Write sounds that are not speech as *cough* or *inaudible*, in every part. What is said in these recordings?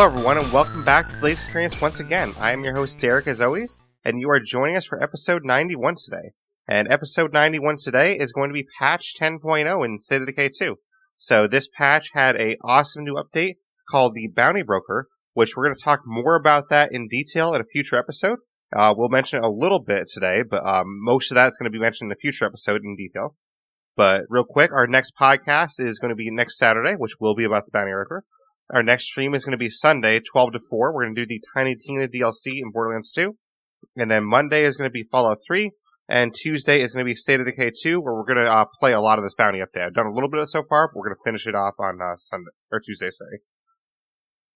Hello, everyone, and welcome back to Blaise Experience once again. I am your host, Derreck, as always, and you are joining us for episode 91 today. And episode 91 today is going to be patch 10.0 in State of Decay 2. So this patch had a awesome new update called the Bounty Broker, which we're going to talk more about that in detail in a future episode. Uh, we'll mention it a little bit today, but um, most of that is going to be mentioned in a future episode in detail. But real quick, our next podcast is going to be next Saturday, which will be about the Bounty Broker. Our next stream is going to be Sunday, 12 to 4. We're going to do the Tiny Tina DLC in Borderlands 2. And then Monday is going to be Fallout 3. And Tuesday is going to be State of Decay 2, where we're going to uh, play a lot of this bounty update. I've done a little bit of it so far, but we're going to finish it off on uh, Sunday, or Tuesday, sorry.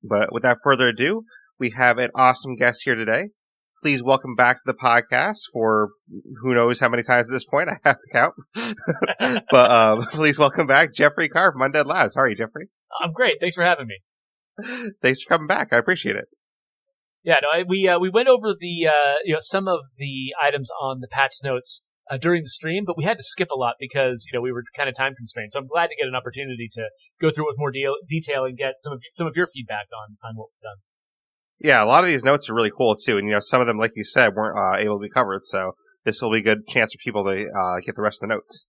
But without further ado, we have an awesome guest here today. Please welcome back to the podcast for who knows how many times at this point. I have to count. *laughs* but um, *laughs* please welcome back Geoffrey Card from Undead Labs. How are you, Geoffrey? I'm great. Thanks for having me. *laughs* Thanks for coming back. I appreciate it. Yeah, no, I, we uh, we went over the uh, you know some of the items on the patch notes uh, during the stream, but we had to skip a lot because you know we were kind of time constrained. So I'm glad to get an opportunity to go through it with more deal, detail and get some of some of your feedback on on what we've done. Yeah, a lot of these notes are really cool too, and you know some of them, like you said, weren't uh, able to be covered. So this will be a good chance for people to uh, get the rest of the notes.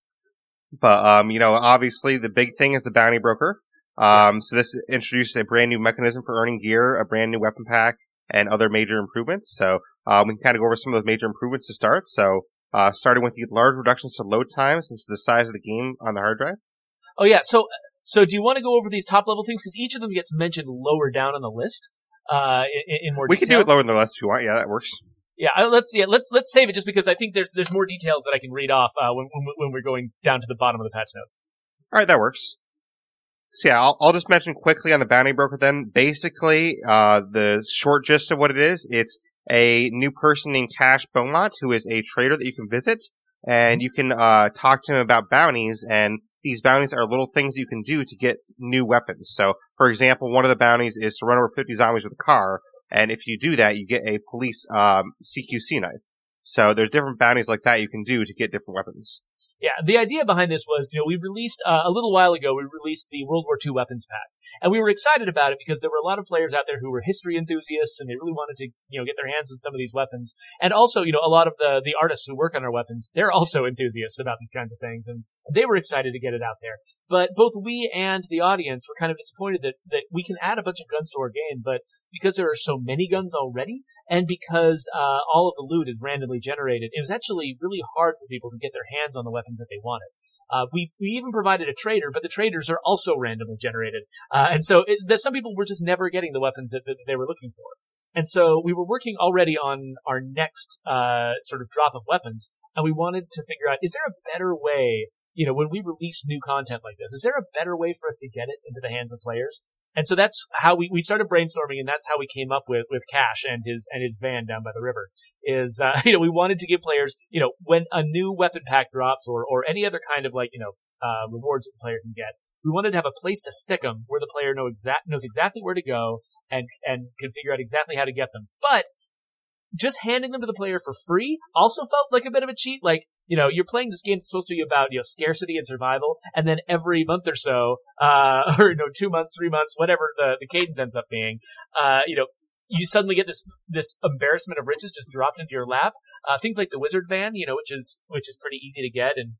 But um, you know, obviously the big thing is the bounty broker. Um, so this introduces a brand new mechanism for earning gear, a brand new weapon pack, and other major improvements. So um, we can kind of go over some of those major improvements to start. So uh, starting with the large reductions to load times into the size of the game on the hard drive. Oh yeah, so so do you want to go over these top level things because each of them gets mentioned lower down on the list uh, in, in more detail. we detail. can do it lower in the list if you want. Yeah, that works. Yeah, uh, let's yeah let's let's save it just because I think there's there's more details that I can read off uh, when, when when we're going down to the bottom of the patch notes. All right, that works. So yeah, I'll, I'll just mention quickly on the bounty broker then. Basically, uh, the short gist of what it is, it's a new person named Cash Beaumont who is a trader that you can visit and you can, uh, talk to him about bounties and these bounties are little things you can do to get new weapons. So, for example, one of the bounties is to run over 50 zombies with a car and if you do that, you get a police, um, CQC knife. So there's different bounties like that you can do to get different weapons. Yeah, the idea behind this was, you know, we released uh, a little while ago. We released the World War II weapons pack, and we were excited about it because there were a lot of players out there who were history enthusiasts, and they really wanted to, you know, get their hands on some of these weapons. And also, you know, a lot of the the artists who work on our weapons, they're also enthusiasts about these kinds of things, and they were excited to get it out there. But both we and the audience were kind of disappointed that that we can add a bunch of guns to our game, but because there are so many guns already, and because uh, all of the loot is randomly generated, it was actually really hard for people to get their hands on the weapons that they wanted. Uh, we, we even provided a trader, but the traders are also randomly generated. Uh, and so it, some people were just never getting the weapons that, that, they were looking for. And so we were working already on our next uh, sort of drop of weapons, and we wanted to figure out, is there a better way you know, when we release new content like this, is there a better way for us to get it into the hands of players? And so that's how we, we started brainstorming and that's how we came up with, with Cash and his, and his van down by the river is, uh, *laughs* you know, we wanted to give players, you know, when a new weapon pack drops or, or any other kind of like, you know, uh, rewards that the player can get, we wanted to have a place to stick them where the player know exact, knows exactly where to go and, and can figure out exactly how to get them. But just handing them to the player for free also felt like a bit of a cheat. Like, you know, you're playing this game that's supposed to be about, you know, scarcity and survival, and then every month or so, uh, *laughs* or, you know, two months, three months, whatever the, the cadence ends up being, uh, you know, you suddenly get this, this embarrassment of riches just dropped into your lap. Uh, things like the wizard van, you know, which is, which is pretty easy to get and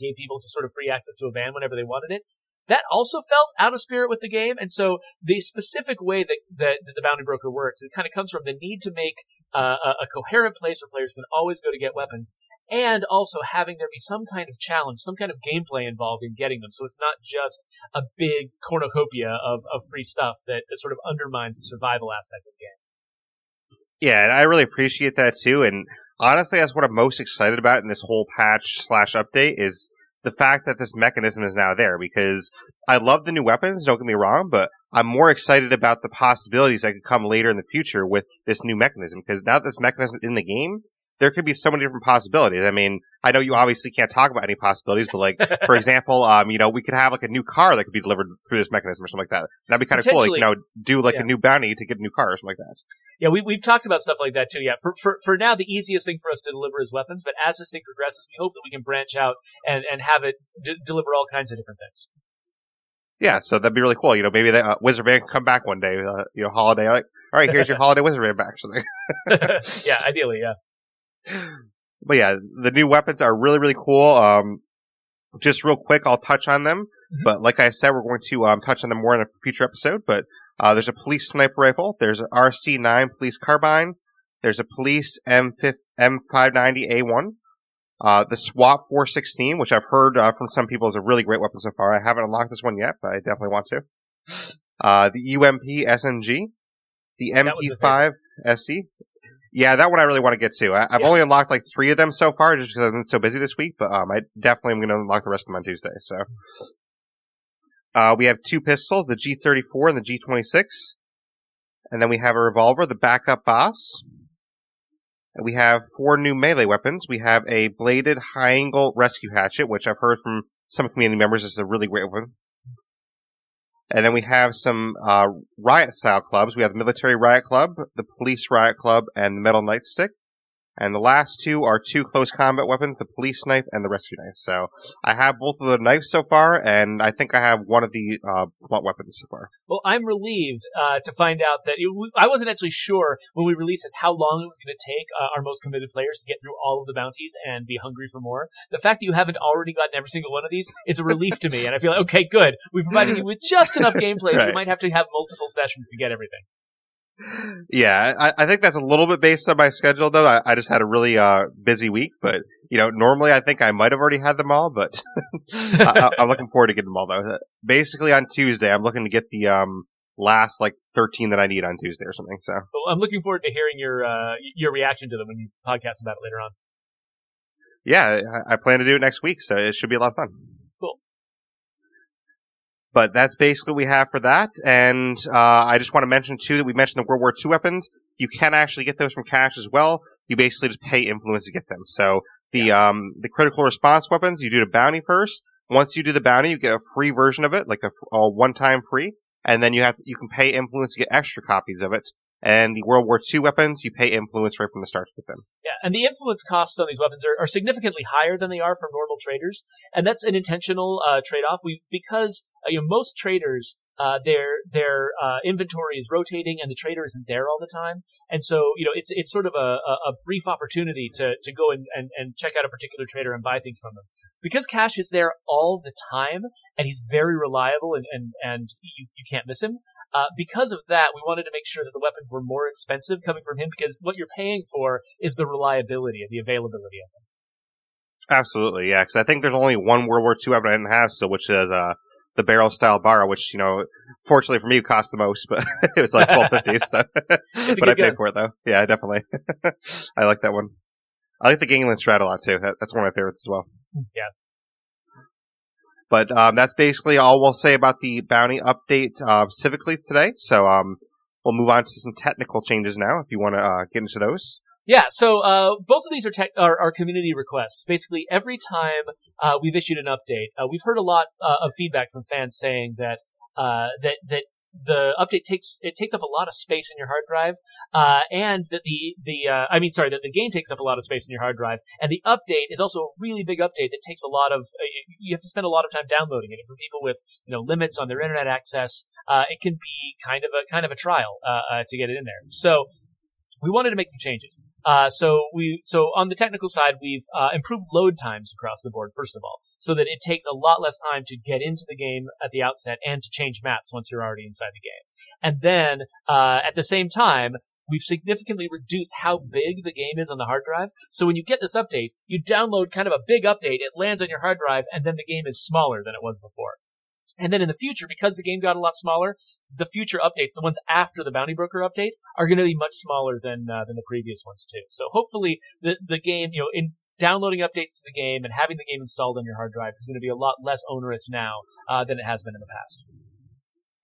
gave people just sort of free access to a van whenever they wanted it that also felt out of spirit with the game. And so the specific way that, that, that the bounty broker works, it kind of comes from the need to make uh, a, a, coherent place where players can always go to get weapons and also having there be some kind of challenge, some kind of gameplay involved in getting them. So it's not just a big cornucopia of, of free stuff that, that sort of undermines the survival aspect of the game. Yeah, and I really appreciate that too. And honestly, that's what I'm most excited about in this whole patch slash update is the fact that this mechanism is now there because I love the new weapons, don't get me wrong, but I'm more excited about the possibilities that could come later in the future with this new mechanism because now that this mechanism is in the game, there could be so many different possibilities. I mean, I know you obviously can't talk about any possibilities, but like, *laughs* for example, um, you know, we could have like a new car that could be delivered through this mechanism or something like that. That'd be kind of cool. Like, you know, do like yeah. a new bounty to get a new car or something like that. Yeah, we, we've talked about stuff like that too. Yeah. For, for, for now, the easiest thing for us to deliver is weapons, but as this thing progresses, we hope that we can branch out and, and have it d- deliver all kinds of different things. Yeah, so that'd be really cool. You know, maybe the uh, Wizard Van can come back one day. Uh, you know, holiday. Like, all right, here's your holiday Wizard Van back. *laughs* Yeah, ideally, yeah. But yeah, the new weapons are really really cool. Um, just real quick, I'll touch on them. Mhm. But like I said, we're going to um, touch on them more in a future episode. But uh, there's a police sniper rifle. There's an RC9 police carbine. There's a police M5, M590A1. Uh, the SWAT 416, which I've heard uh, from some people is a really great weapon so far. I haven't unlocked this one yet, but I definitely want to. Uh, the UMP SMG. The That was a MP5 SC. Yeah, that one I really want to get to. I, I've Yeah. only unlocked like three of them so far, just because I've been so busy this week. But um, I definitely am going to unlock the rest of them on Tuesday. So, uh, we have two pistols, the G34 and the G26, and then we have a revolver, the backup boss. And we have four new melee weapons. We have a bladed high angle rescue hatchet, which I've heard from some community members is a really great weapon. And then we have some uh, riot style clubs. We have the military riot club, the police riot club, and the metal nightstick. And the last two are two close combat weapons, the police knife and the rescue knife. So I have both of the knives so far, and I think I have one of the uh, blunt weapons so far. Well, I'm relieved uh, to find out that it, I wasn't actually sure when we released this how long it was going to take uh, our most committed players to get through all of the bounties and be hungry for more. The fact that you haven't already gotten every single one of these is a relief to me, and I feel like, okay, good. We provided *laughs* you with just enough gameplay that Right. you might have to have multiple sessions to get everything. Yeah, I, I think that's a little bit based on my schedule, though. I, I just had a really uh, busy week, but you know, normally I think I might have already had them all, but *laughs* I, I'm looking forward to getting them all. Though, basically on Tuesday, I'm looking to get the um, last like 13 that I need on Tuesday or something. So Well, I'm looking forward to hearing your uh, your reaction to them when you podcast about it later on. yeah, I, I plan to do it next week, so it should be a lot of fun. But that's basically what we have for that, and uh, I just want to mention too that we mentioned the World War II weapons. You can actually get those from cash as well. You basically just pay influence to get them. So the um the critical response weapons, you do the bounty first. Once you do the bounty, you get a free version of it, like a, a one-time free, and then you have you can pay influence to get extra copies of it. And the World War II weapons, you pay influence right from the start with them. Yeah, and the influence costs on these weapons are, are significantly higher than they are from normal traders, and that's an intentional uh, trade-off. We because uh, you know most traders. Uh, their their uh, inventory is rotating, and the trader isn't there all the time, and so you know it's it's sort of a, a, brief opportunity to to go and, and, and check out a particular trader and buy things from them. Because Cash is there all the time, and he's very reliable, and and, and you, you can't miss him. Uh, because of that, we wanted to make sure that the weapons were more expensive coming from him because what you're paying for is the reliability and the availability of them. Absolutely, yeah. Because I think there's only one World War II weapon I didn't have, so which is uh the barrel style bar, which you know, fortunately for me, cost the most, *laughs* but it was like twelve fifty. So, *laughs* *laughs* but I paid gun. for it though. Yeah, definitely. I like that one. I like the Gangland Strat a lot too. That, that's one of my favorites as well. Yeah. But um, that's basically all we'll say about the bounty update uh, civically today. So um, we'll move on to some technical changes now. If you want to uh, get into those. Yeah, so uh, both of these are, tech, are are community requests. Basically, every time uh, we've issued an update, uh, we've heard a lot uh, of feedback from fans saying that that that the update takes it takes up a lot of space in your hard drive, uh, and that the the uh, I mean, sorry, that the game takes up a lot of space in your hard drive, and the update is also a really big update that takes a lot of uh, you have to spend a lot of time downloading it. And for people with you know limits on their internet access, uh, it can be kind of a kind of a trial uh, uh, to get it in there. So we wanted to make some changes. Uh, so we, so on the technical side, we've uh, improved load times across the board. First of all, so that it takes a lot less time to get into the game at the outset and to change maps once you're already inside the game. And then uh, at the same time, we've significantly reduced how big the game is on the hard drive. So when you get this update, you download kind of a big update. It lands on your hard drive, and then the game is smaller than it was before. And then in the future, because the game got a lot smaller, the future updates, the ones after the Bounty Broker update, are going to be much smaller than uh, than the previous ones too. So hopefully, the the game, you know, in downloading updates to the game and having the game installed on your hard drive is going to be a lot less onerous now uh, than it has been in the past.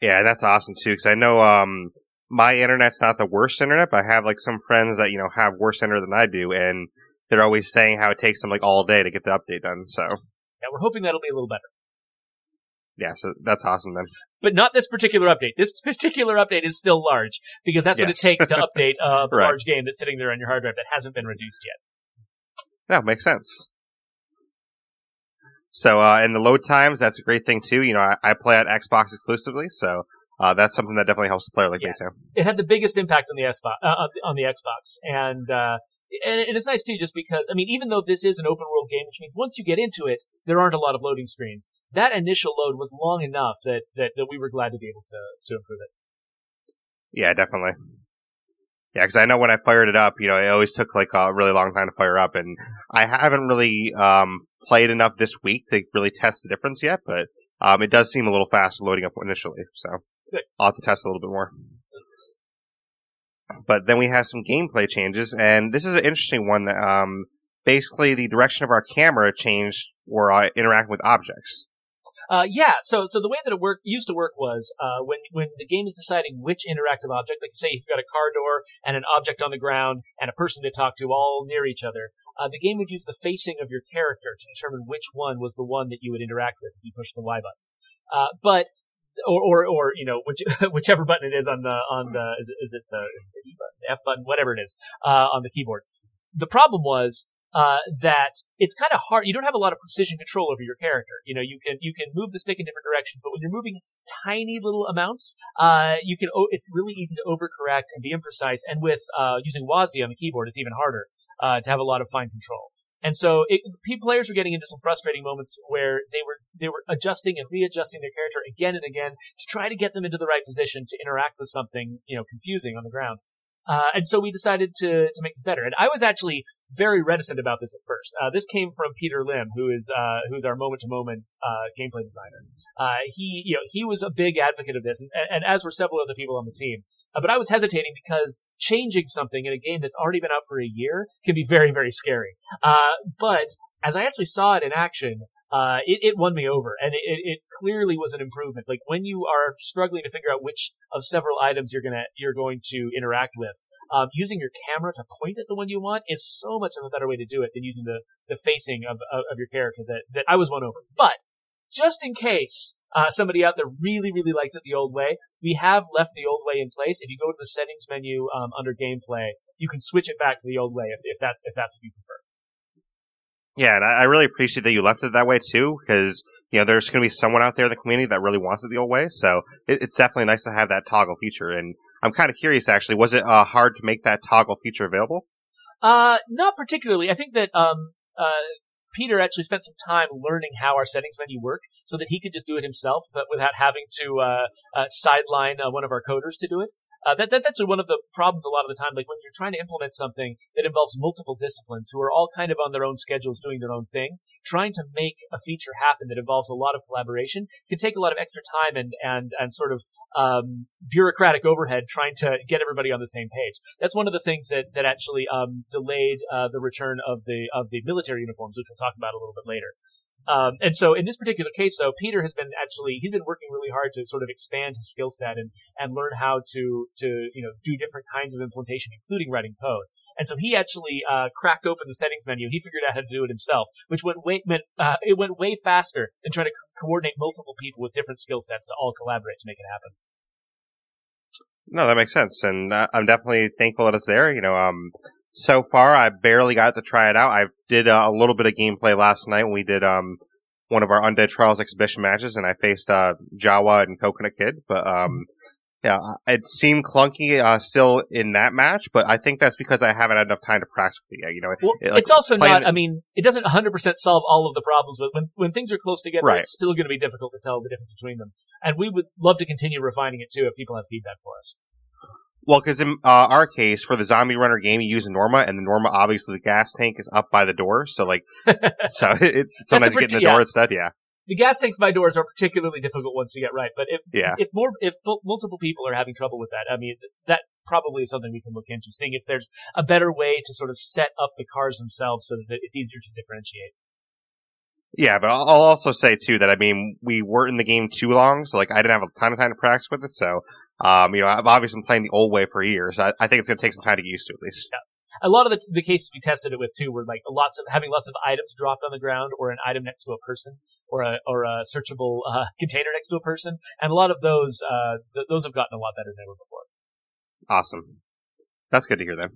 Yeah, that's awesome too. Because I know um, my internet's not the worst internet, but I have like some friends that you know have worse internet than I do, and they're always saying how it takes them like all day to get the update done. So Yeah, we're hoping that'll be a little better. Yeah, so that's awesome then. But not this particular update. This *laughs* particular update is still large because that's what it takes to *laughs* update a Right. large game that's sitting there on your hard drive that hasn't been reduced yet. Yeah, makes sense. So, uh, and the load times, that's a great thing too. You know, I, I play on Xbox exclusively, so uh, that's something that definitely helps the player like Yeah. me too. it had the biggest impact on the Xbox, uh, on the Xbox, and uh, and and it's nice too, just because I mean, even though this is an open world game, which means once you get into it, there aren't a lot of loading screens. That initial load was long enough that that, that we were glad to be able to to improve it. Yeah, definitely. Yeah, because I know when I fired it up, you know, it always took like a really long time to fire up, and I haven't really um, played enough this week to really test the difference yet. But um, it does seem a little faster loading up initially, so Good. I'll have to test a little bit more. But then we have some gameplay changes, and this is an interesting one. That, um, basically, the direction of our camera changed for uh, interacting with objects. Uh, yeah. So, so the way that it worked used to work was uh, when when the game is deciding which interactive object, like say you've got a car door and an object on the ground and a person to talk to all near each other, uh, the game would use the facing of your character to determine which one was the one that you would interact with if you push the Y button. Uh, but or, or or you know which, *laughs* whichever button it is on the on the is it, is it the is it the E button, the F button, whatever it is uh, on the keyboard. The problem was uh, that it's kind of hard. You don't have a lot of precision control over your character. You know, you can you can move the stick in different directions, but when you're moving tiny little amounts, uh, you can. It's really easy to overcorrect and be imprecise. And with uh, using WASD on the keyboard, it's even harder uh, to have a lot of fine control. And so it, players were getting into some frustrating moments where they were they were adjusting and readjusting their character again and again to try to get them into the right position to interact with something you know confusing on the ground. Uh, and so we decided to to make this better. And I was actually very reticent about this at first. Uh, this came from Peter Lim, who is uh, who's our moment to moment gameplay designer. Uh, he you know he was a big advocate of this, and, and as were several other people on the team. Uh, but I was hesitating because changing something in a game that's already been out for a year can be very very scary. Uh, but as I actually saw it in action, uh, it, it won me over, and it, it, clearly was an improvement. Like when you are struggling to figure out which of several items you're gonna you're going to interact with, um, using your camera to point at the one you want is so much of a better way to do it than using the the facing of of, of your character that that I was won over. But just in case uh, somebody out there really, really likes it the old way, we have left the old way in place. If you go to the settings menu um, under gameplay, you can switch it back to the old way if, if that's if that's what you prefer. Yeah, and I I really appreciate that you left it that way too, because you know there's going to be someone out there in the community that really wants it the old way. So it, it's definitely nice to have that toggle feature. And I'm kind of curious, actually, was it uh, hard to make that toggle feature available? Uh, not particularly. I think that um, uh, Peter actually spent some time learning how our settings menu work, so that he could just do it himself, without having to uh, uh, sideline uh, one of our coders to do it. Uh, that, that's actually one of the problems a lot of the time. Like when you're trying to implement something that involves multiple disciplines who are all kind of on their own schedules doing their own thing, trying to make a feature happen that involves a lot of collaboration can take a lot of extra time and, and, and sort of, um, bureaucratic overhead trying to get everybody on the same page. That's one of the things that, that actually, um, delayed, uh, the return of the, of the military uniforms, which we'll talk about a little bit later. Um, and so in this particular case, though, Peter has been actually, he's been working really hard to sort of expand his skill set and, and learn how to, to, you know, do different kinds of implementation, including writing code. And so he actually, uh, cracked open the settings menu. He figured out how to do it himself, which went way, meant, uh, it went way faster than trying to co- coordinate multiple people with different skill sets to all collaborate to make it happen. No, that makes sense, and uh, I'm definitely thankful that it's there. You know, um, so far I barely got to try it out. I did uh, a little bit of gameplay last night when we did um one of our Undead Trials exhibition matches, and I faced uh Jawa and Coconut Kid. But um, yeah, it seemed clunky uh, still in that match, but I think that's because I haven't had enough time to practice it yet. You know, Well, it- like, it's also not. I mean, it doesn't 100% solve all of the problems, but when when things are close together, Right. it's still going to be difficult to tell the difference between them. And we would love to continue refining it too if people have feedback for us. Well, because in uh, our case, for the Zombie Runner game, you use a Norma, and the Norma, obviously, the gas tank is up by the door. So, like, *laughs* so *laughs* it's sometimes you get in the pretty- door instead. Yeah, The gas tanks by doors are particularly difficult ones to get right, but if yeah, if more if mul- multiple people are having trouble with that, I mean that probably is something we can look into, seeing if there's a better way to sort of set up the cars themselves so that it's easier to differentiate. Yeah. But I'll I'll also say too that I mean we weren't in the game too long, so like I didn't have a ton of time to practice with it. So, um, you know, I've obviously been playing the old way for years. I, I think it's gonna take some time to get used to at least. Yeah A lot of the, the cases we tested it with too were like lots of having lots of items dropped on the ground, or an item next to a person, or a or a searchable uh, *laughs* container next to a person, and a lot of those uh, th- those have gotten a lot better than they were before. Awesome. That's good to hear then.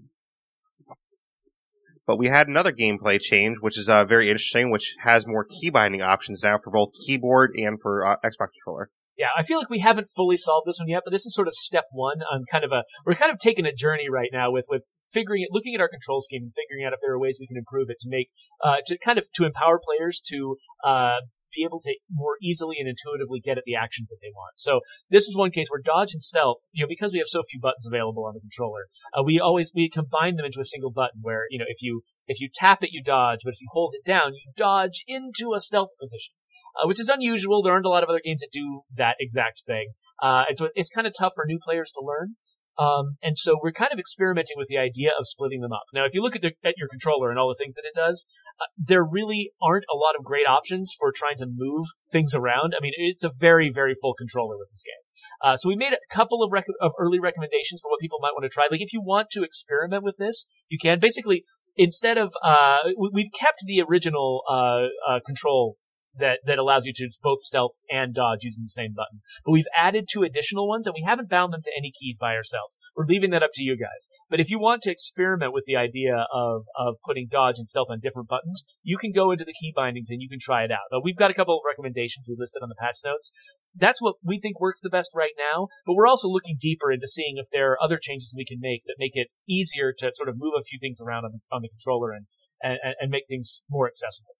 But we had another gameplay change, which is uh, very interesting, which has more key binding options now for both keyboard and for uh, Xbox controller. Yeah, I feel like we haven't fully solved this one yet, but this is sort of step one on kind of a, we're kind of taking a journey right now with, with figuring it, looking at our control scheme and figuring out if there are ways we can improve it to make, uh, to kind of, to empower players to, uh, be able to more easily and intuitively get at the actions that they want. So this is one case where dodge and stealth, you know, because we have so few buttons available on the controller, uh, we always we combine them into a single button. Where you know if you if you tap it, you dodge, but if you hold it down, you dodge into a stealth position. Uh, which is unusual. There aren't a lot of other games that do that exact thing. Uh, and so it's kind of tough for new players to learn. Um, and so we're kind of experimenting with the idea of splitting them up. Now, if you look at, the, at your controller and all the things that it does, uh, there really aren't a lot of great options for trying to move things around. I mean, it's a very, very full controller with this game. Uh, so we made a couple of, rec- of early recommendations for what people might want to try. Like if you want to experiment with this, you can. Basically, instead of uh, we've kept the original uh, uh, control that, that allows you to both stealth and dodge using the same button. But we've added two additional ones and we haven't bound them to any keys by ourselves. We're leaving that up to you guys. But if you want to experiment with the idea of, of putting dodge and stealth on different buttons, you can go into the key bindings and you can try it out. We've got a couple of recommendations we listed on the patch notes. That's what we think works the best right now, but we're also looking deeper into seeing if there are other changes we can make that make it easier to sort of move a few things around on the, on the controller and, and, and make things more accessible.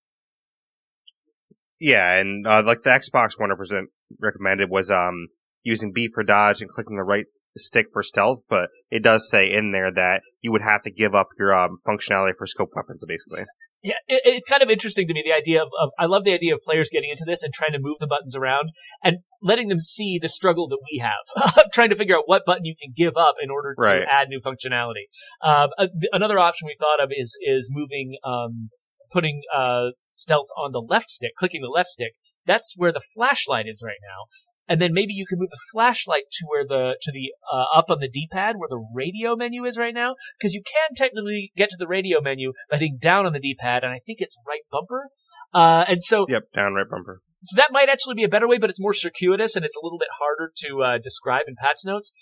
Yeah, and uh, like the Xbox 100% recommended was um using B for dodge and clicking the right stick for stealth, but it does say in there that you would have to give up your um, functionality for scope weapons, basically. Yeah, it, it's kind of interesting to me the idea of, of I love the idea of players getting into this and trying to move the buttons around and letting them see the struggle that we have, *laughs* trying to figure out what button you can give up in order to Right. add new functionality. Um, uh, th- another option we thought of is is moving um, putting uh, stealth on the left stick, clicking the left stick. That's where the flashlight is right now. And then maybe you can move the flashlight to where the to the uh, up on the D-pad where the radio menu is right now, because you can technically get to the radio menu by hitting down on the D-pad, and I think it's right bumper. Uh, and so, Yep, down right bumper. so that might actually be a better way, but it's more circuitous and it's a little bit harder to uh, describe in patch notes.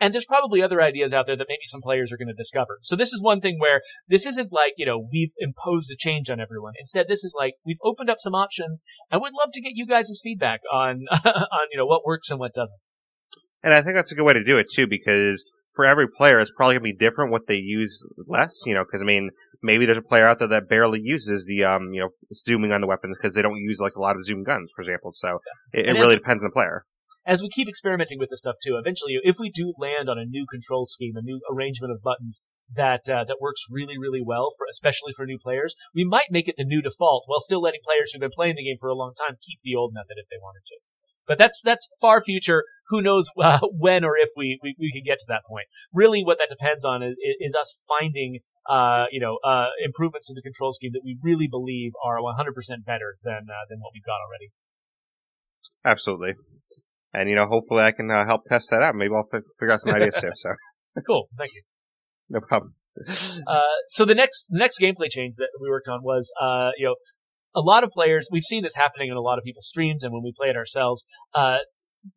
And there's probably other ideas out there that maybe some players are going to discover. So this is one thing where this isn't like, you know, we've imposed a change on everyone. Instead, this is like, we've opened up some options and we'd love to get you guys' feedback on, *laughs* on, you know, what works and what doesn't. And I think that's a good way to do it too, because for every player, it's probably gonna be different what they use less. You know, because I mean, maybe there's a player out there that barely uses the um, you know, zooming on the weapons because they don't use like a lot of zoom guns, for example. So it, it really depends on the player. As we keep experimenting with this stuff too, eventually, if we do land on a new control scheme, a new arrangement of buttons that uh, that works really, really well for especially for new players, we might make it the new default while still letting players who've been playing the game for a long time keep the old method if they wanted to. But that's that's far future. Who knows *laughs* uh, when or if we, we we can get to that point? Really, what that depends on is, is us finding uh, you know uh, improvements to the control scheme that we really believe are 100% better than uh, than what we've got already. Absolutely. And you know, hopefully I can uh, help test that out. Maybe I'll fi- figure out some ideas *laughs* too. So Cool, thank you. no problem. Uh, so the next the next gameplay change that we worked on was uh, you know a lot of players we've seen this happening in a lot of people's streams and when we play it ourselves uh,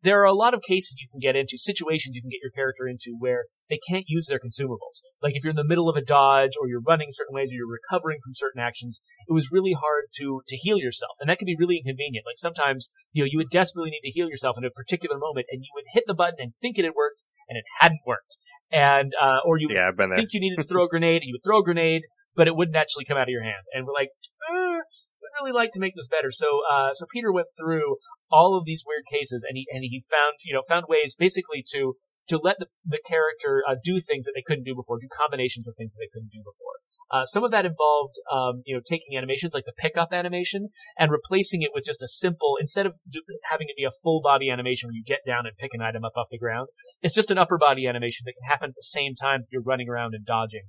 there are a lot of cases you can get into situations you can get your character into where they can't use their consumables like if you're in the middle of a dodge or you're running certain ways or you're recovering from certain actions it was really hard to to heal yourself and that can be really inconvenient like sometimes you know you would desperately need to heal yourself in a particular moment and you would hit the button and think it had worked and it hadn't worked and uh, or you Yeah, I've been there. think you needed to throw a grenade, and you would throw a grenade, but it wouldn't actually come out of your hand. And we're like, we'd really like to make this better. So, uh, so Peter went through all of these weird cases, and he and he found you know found ways basically to to let the, the character uh, do things that they couldn't do before, do combinations of things that they couldn't do before. Uh, some of that involved, um, you know, taking animations like the pickup animation and replacing it with just a simple, instead of do, having it be a full body animation where you get down and pick an item up off the ground, it's just an upper body animation that can happen at the same time you're running around and dodging.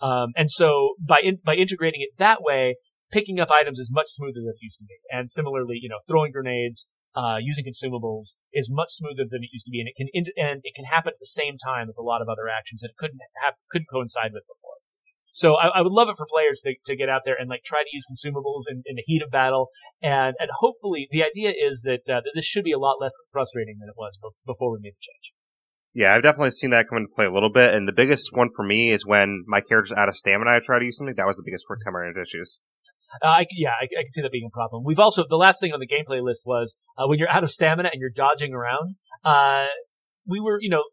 Um, and so by in, by integrating it that way, picking up items is much smoother than it used to be. And similarly, you know, throwing grenades, uh, using consumables is much smoother than it used to be, and it can and it can happen at the same time as a lot of other actions that it couldn't have couldn't coincide with before. So I, I would love it for players to, to get out there and like try to use consumables in, in the heat of battle, and and hopefully the idea is that uh, that this should be a lot less frustrating than it was bef- before we made the change. Yeah, I've definitely seen that come into play a little bit, and the biggest one for me is when my character's out of stamina. I try to use something that was the biggest quick time issues. Uh, I, yeah, I, I, can see that being a problem. We've also the last thing on the gameplay list was uh, when you're out of stamina and you're dodging around. Uh, we were, you know,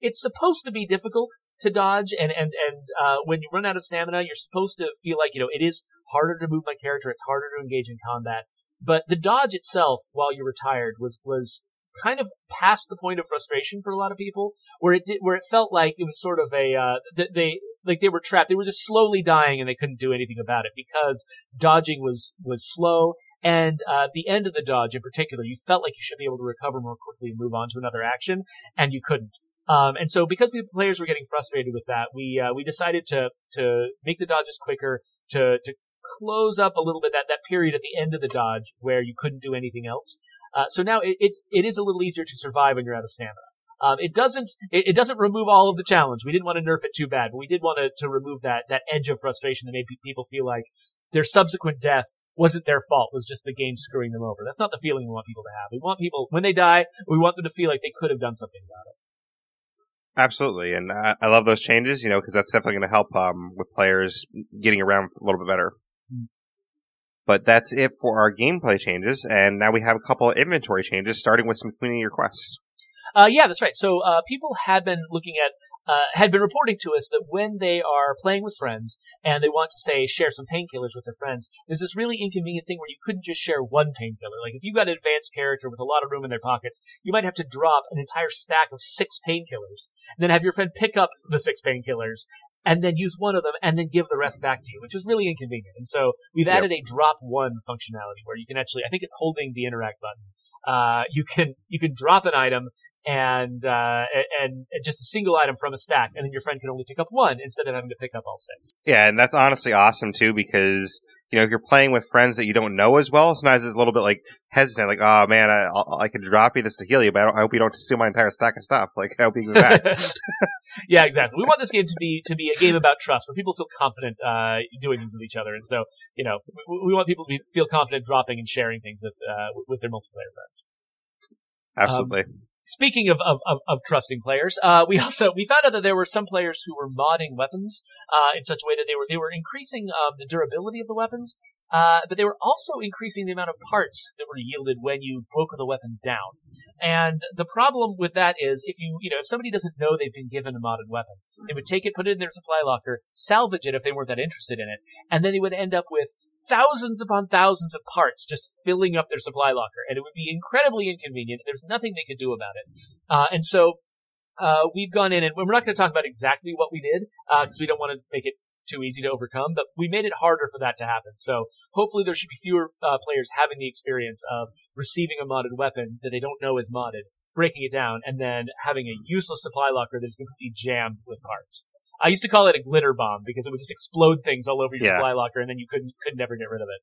it's supposed to be difficult to dodge, and and and uh, when you run out of stamina, you're supposed to feel like you know it is harder to move my character. It's harder to engage in combat. But the dodge itself, while you're retired, was was kind of past the point of frustration for a lot of people, where it did, where it felt like it was sort of a uh, they like they were trapped. They were just slowly dying, and they couldn't do anything about it because dodging was was slow. And uh, the end of the dodge, in particular, you felt like you should be able to recover more quickly and move on to another action, and you couldn't. Um, and so because the players were getting frustrated with that, we uh, we decided to to make the dodges quicker, to to close up a little bit that that period at the end of the dodge where you couldn't do anything else. Uh, so now it, it's it is a little easier to survive when you're out of stamina. Um, it doesn't it, it, doesn't remove all of the challenge. We didn't want to nerf it too bad, but we did want to, to remove that that edge of frustration that made people feel like their subsequent death wasn't their fault, was just the game screwing them over. That's not the feeling we want people to have. We want people when they die, we want them to feel like they could have done something about it. Absolutely, and I, I love those changes, you know, because that's definitely going to help um, with players getting around a little bit better. Mm. But that's it for our gameplay changes, and now we have a couple of inventory changes, starting with some community requests. Uh, yeah, that's right. So uh, people had been looking at, uh, had been reporting to us that when they are playing with friends and they want to say share some painkillers with their friends, there's this really inconvenient thing where you couldn't just share one painkiller. Like if you've got an advanced character with a lot of room in their pockets, you might have to drop an entire stack of six painkillers, and then have your friend pick up the six painkillers and then use one of them and then give the rest back to you, which is really inconvenient. And so we've added yep. a drop one functionality where you can actually, I think it's holding the interact button. Uh, you can, you can drop an item and uh, and just a single item from a stack, and then your friend can only pick up one instead of having to pick up all six. Yeah, and that's honestly awesome too because you know if you're playing with friends that you don't know as well, sometimes it's a little bit like hesitant, like oh man, I I could drop you this to heal you, but I, I hope you don't steal my entire stack of stuff. Like I hope you back. *laughs* *laughs* yeah, exactly. We want this game to be to be a game about trust, where people feel confident uh, doing things with each other, and so you know we, we want people to be, feel confident dropping and sharing things with uh, with their multiplayer friends. Absolutely. Um, speaking of, of, of, of, trusting players, uh, we *laughs* also we found out that there were some players who were modding weapons uh, in such a way that they were they were increasing um, the durability of the weapons, uh, but they were also increasing the amount of parts that were yielded when you broke the weapon down. And the problem with that is if you, you know, if somebody doesn't know they've been given a modded weapon, they would take it, put it in their supply locker, salvage it if they weren't that interested in it, and then they would end up with thousands upon thousands of parts just filling up their supply locker. And it would be incredibly inconvenient. There's nothing they could do about it. Uh, and so, uh, we've gone in and we're not going to talk about exactly what we did, because uh, we don't want to make it too easy to overcome, but we made it harder for that to happen. So hopefully there should be fewer uh, players having the experience of receiving a modded weapon that they don't know is modded, breaking it down, and then having a useless supply locker that's completely jammed with parts. I used to call it a glitter bomb because it would just explode things all over your yeah. supply locker, and then you couldn't could never get rid of it.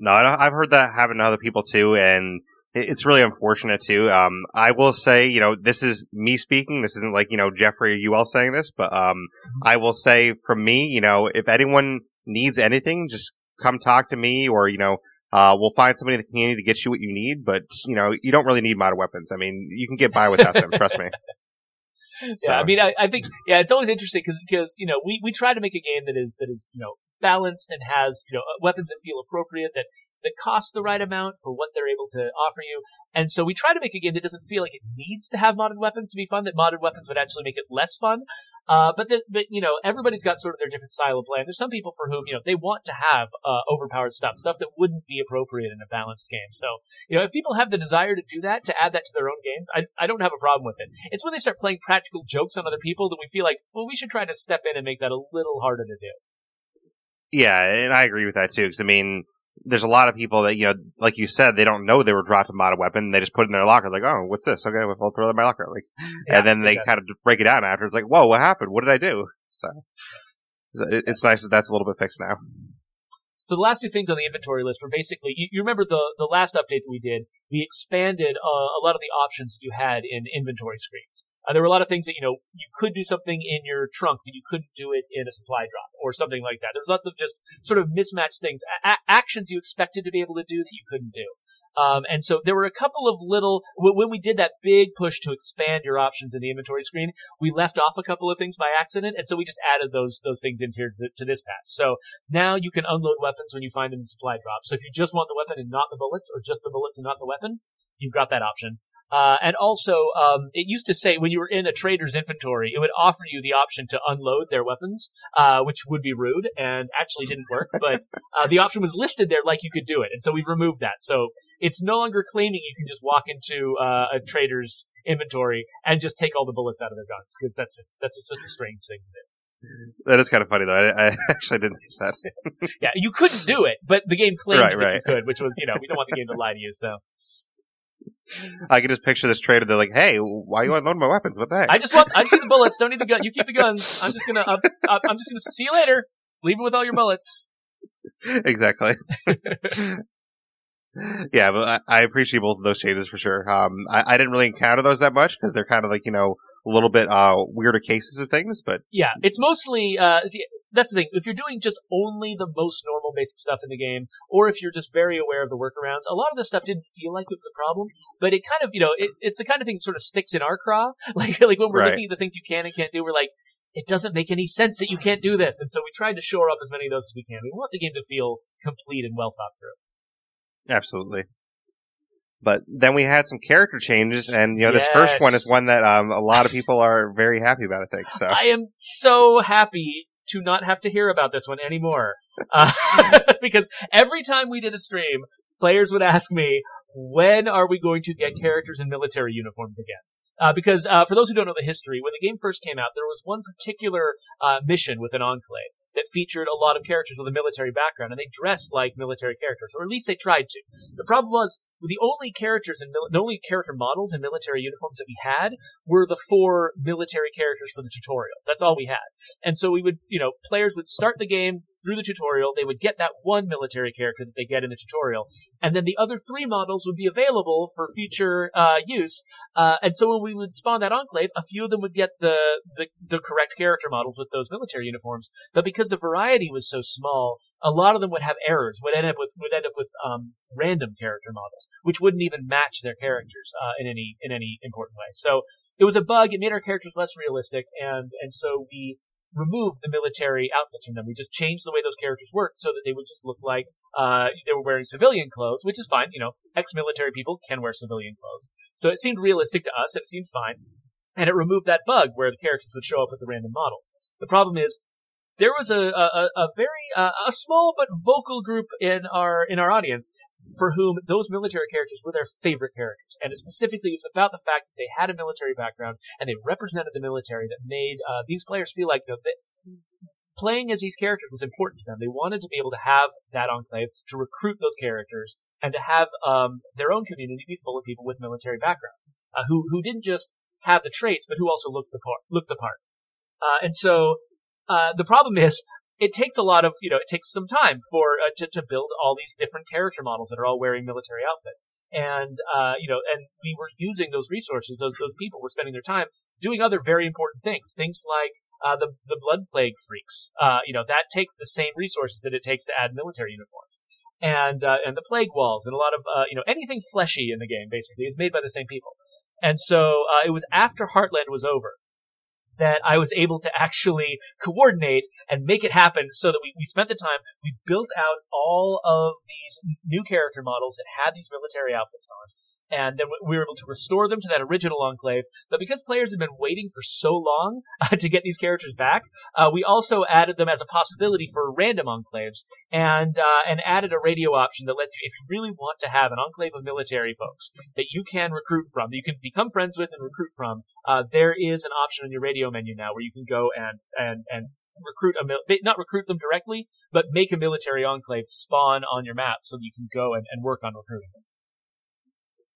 No, I've heard that happen to other people too, and it's really unfortunate too. Um, I will say, you know, this is me speaking. This isn't like, you know, Geoffrey or you all saying this, but, um, I will say from me, you know, if anyone needs anything, just come talk to me or, you know, uh, we'll find somebody in the community to get you what you need, but, you know, you don't really need modern weapons. I mean, you can get by without them, trust me. So. *laughs* Yeah, I mean, I, I think, yeah, it's always interesting because, because, you know, we, we try to make a game that is, that is, you know, balanced and has, you know, weapons that feel appropriate, that, that cost the right amount for what they're able to offer you. And so we try to make a game that doesn't feel like it needs to have modded weapons to be fun, that modded weapons would actually make it less fun. Uh, but the, but you know, everybody's got sort of their different style of play. And there's some people for whom, you know, they want to have, uh, overpowered stuff, stuff that wouldn't be appropriate in a balanced game. So, you know, if people have the desire to do that, to add that to their own games, I, I don't have a problem with it. It's when they start playing practical jokes on other people that we feel like, well, we should try to step in and make that a little harder to do. Yeah, and I agree with that too. Because I mean, there's a lot of people that you know, like you said, they don't know they were dropped a modded weapon. They just put it in their locker, like, oh, what's this? Okay, I'll throw it in my locker. Like, *laughs* yeah, and then they kind of break it down after. It's like, whoa, what happened? What did I do? So it's nice that that's a little bit fixed now. So the last two things on the inventory list were basically, you, you remember the, the last update that we did, we expanded uh, a lot of the options that you had in inventory screens. Uh, there were a lot of things that, you know, you could do something in your trunk, but you couldn't do it in a supply drop or something like that. There's lots of just sort of mismatched things, a- actions you expected to be able to do that you couldn't do. Um, and so there were a couple of little, when we did that big push to expand your options in the inventory screen, we left off a couple of things by accident. And so we just added those, those things in here to, to this patch. So now you can unload weapons when you find them in supply drops. So if you just want the weapon and not the bullets, or just the bullets and not the weapon, you've got that option. Uh, and also, um, it used to say when you were in a trader's inventory, it would offer you the option to unload their weapons, uh, which would be rude and actually didn't work. But *laughs* uh, the option was listed there like you could do it, and so we've removed that. So it's no longer claiming you can just walk into uh, a trader's inventory and just take all the bullets out of their guns because that's just that's just such a strange thing to do. That is kind of funny though. I, I *laughs* actually didn't use that. *laughs* yeah, you couldn't do it, but the game claimed Right, that right. you could, which was you know we don't want the game to lie to you. So *laughs* I can just picture this trader. They're like, "Hey, why you unloading my weapons? What the heck?" I just want I just need the bullets. Don't need the gun. You keep the guns. I'm just gonna I'm, I'm just gonna see you later. Leave it with all your bullets. *laughs* exactly. *laughs* yeah, but I, I appreciate both of those changes for sure. Um, I, I didn't really encounter those that much because they're kind of like you know a little bit uh weirder cases of things, but Yeah, it's mostly uh see, that's the thing. If you're doing just only the most normal basic stuff in the game, or if you're just very aware of the workarounds, a lot of this stuff didn't feel like it was a problem, but it kind of you know it, it's the kind of thing that sort of sticks in our craw. *laughs* Like like when we're Right. looking at the things you can and can't do, we're like. It doesn't make any sense that you can't do this, and so we tried to shore up as many of those as we can. We want the game to feel complete and well thought through. absolutely. But then we had some character changes, and you know this first one is one that um a lot of people are very happy about. I think so. I am so happy to not have to hear about this one anymore. *laughs* Uh, *laughs* because every time we did a stream, players would ask me, when are we going to get characters in military uniforms again? Uh, because uh, for those who don't know the history, when the game first came out, there was one particular uh, mission with an enclave that featured a lot of characters with a military background, and they dressed like military characters, or at least they tried to. The problem was the only characters and mil- the only character models in military uniforms that we had were the four military characters for the tutorial. That's all we had. And so we would, you know, players would start the game through the tutorial. They would get that one military character that they get in the tutorial, and then the other three models would be available for future uh, use. Uh, and so when we would spawn that enclave, a few of them would get the, the the correct character models with those military uniforms. But because the variety was so small, a lot of them would have errors. Would end up with would end up with um, random character models, which wouldn't even match their characters uh, in any in any important way. So it was a bug. It made our characters less realistic, and and so we removed the military outfits from them. We just changed the way those characters worked so that they would just look like uh, they were wearing civilian clothes, which is fine. You know, ex-military people can wear civilian clothes, so it seemed realistic to us. It seemed fine, and it removed that bug where the characters would show up with the random models. The problem is there was a a, a very uh, a small but vocal group in our in our audience for whom those military characters were their favorite characters, and it specifically was about the fact that they had a military background and they represented the military that made uh, these players feel like you know, playing as these characters was important to them. They wanted to be able to have that enclave to recruit those characters and to have um, their own community be full of people with military backgrounds uh, who who didn't just have the traits but who also looked the part. Looked the part. Uh, and so uh, the problem is it takes a lot of you know it takes some time for uh, to, to build all these different character models that are all wearing military outfits. And uh, you know and we were using those resources those those people were spending their time doing other very important things things like uh, the the blood plague freaks. Uh, you know that takes the same resources that it takes to add military uniforms. And uh, and the plague walls and a lot of uh, you know anything fleshy in the game basically is made by the same people. And so uh, it was after Heartland was over that I was able to actually coordinate and make it happen so that we, we spent the time, we built out all of these new character models that had these military outfits on. And then we were able to restore them to that original enclave. But because players had been waiting for so long *laughs* uh, to get these characters back, uh, we also added them as a possibility for random enclaves, and uh, and added a radio option that lets you, if you really want to have an enclave of military folks that you can recruit from, that you can become friends with and recruit from, uh, there is an option in your radio menu now where you can go and and and recruit a mil- not recruit them directly, but make a military enclave spawn on your map so that you can go and, and work on recruiting them.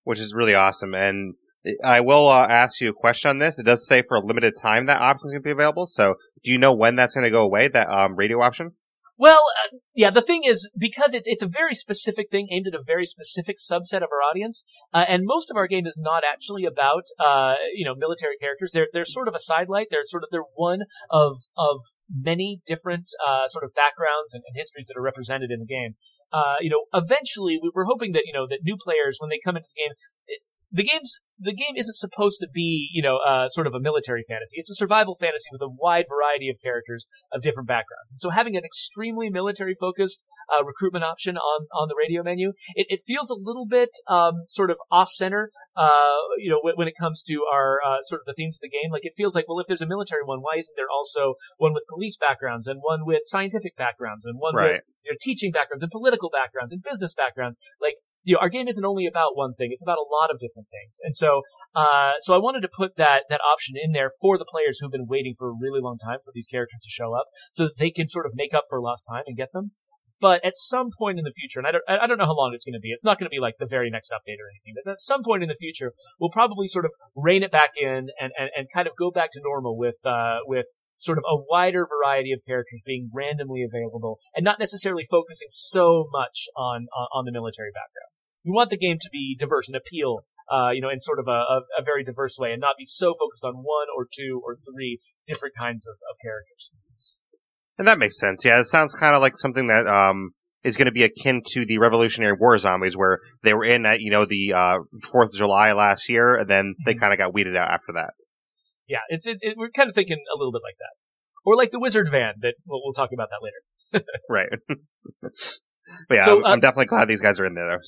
Which is really awesome. And I will uh, ask you a question on this. It does say for a limited time that option is going to be available. So do you know when that's going to go away? That um, radio option? Well, uh, yeah, the thing is, because it's it's a very specific thing aimed at a very specific subset of our audience, uh, and most of our game is not actually about, uh, you know, military characters. They're they're sort of a sidelight. They're sort of they're one of of many different uh, sort of backgrounds and, and histories that are represented in the game. Uh, you know, eventually we're hoping that you know that new players when they come into the game, it, the game's the game isn't supposed to be, you know, uh, sort of a military fantasy. It's a survival fantasy with a wide variety of characters of different backgrounds. And so having an extremely military focused uh, recruitment option on, on the radio menu, it, it feels a little bit um, sort of off center, uh, you know, when, when, it comes to our uh, sort of the themes of the game. Like it feels like, well, if there's a military one, why isn't there also one with police backgrounds and one with scientific backgrounds and one right. with you know, teaching backgrounds and political backgrounds and business backgrounds? Like you know, our game isn't only about one thing; it's about a lot of different things. And so, uh, so I wanted to put that that option in there for the players who've been waiting for a really long time for these characters to show up, so that they can sort of make up for lost time and get them. But at some point in the future, and I don't, I don't know how long it's going to be. It's not going to be like the very next update or anything. But at some point in the future, we'll probably sort of rein it back in and, and, and kind of go back to normal with, uh, with sort of a wider variety of characters being randomly available and not necessarily focusing so much on, on, on the military background we want the game to be diverse and appeal, uh, you know, in sort of a, a, very diverse way and not be so focused on one or two or three different kinds of, of characters. And that makes sense. Yeah, it sounds kind of like something that, um, is going to be akin to the Revolutionary War zombies, where they were in at you know the uh, Fourth of July last year, and then they mm-hmm. kind of got weeded out after that. Yeah, it's it, it, we're kind of thinking a little bit like that, or like the Wizard Van that we'll, we'll talk about that later. *laughs* right. *laughs* but yeah, so, I'm, um, I'm, definitely glad these guys are in there. Though.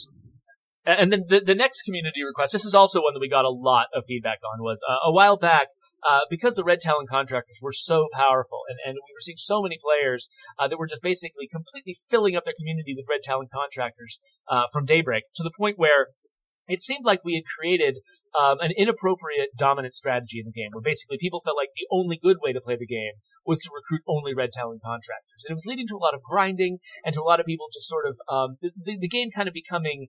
And then the, the next community request, this is also one that we got a lot of feedback on, was uh, a while back, uh, because the Red Talon contractors were so powerful and, and we were seeing so many players uh, that were just basically completely filling up their community with Red Talon contractors uh, from Daybreak to the point where it seemed like we had created um, an inappropriate dominant strategy in the game, where basically people felt like the only good way to play the game was to recruit only red talon contractors, and it was leading to a lot of grinding and to a lot of people just sort of um, the, the game kind of becoming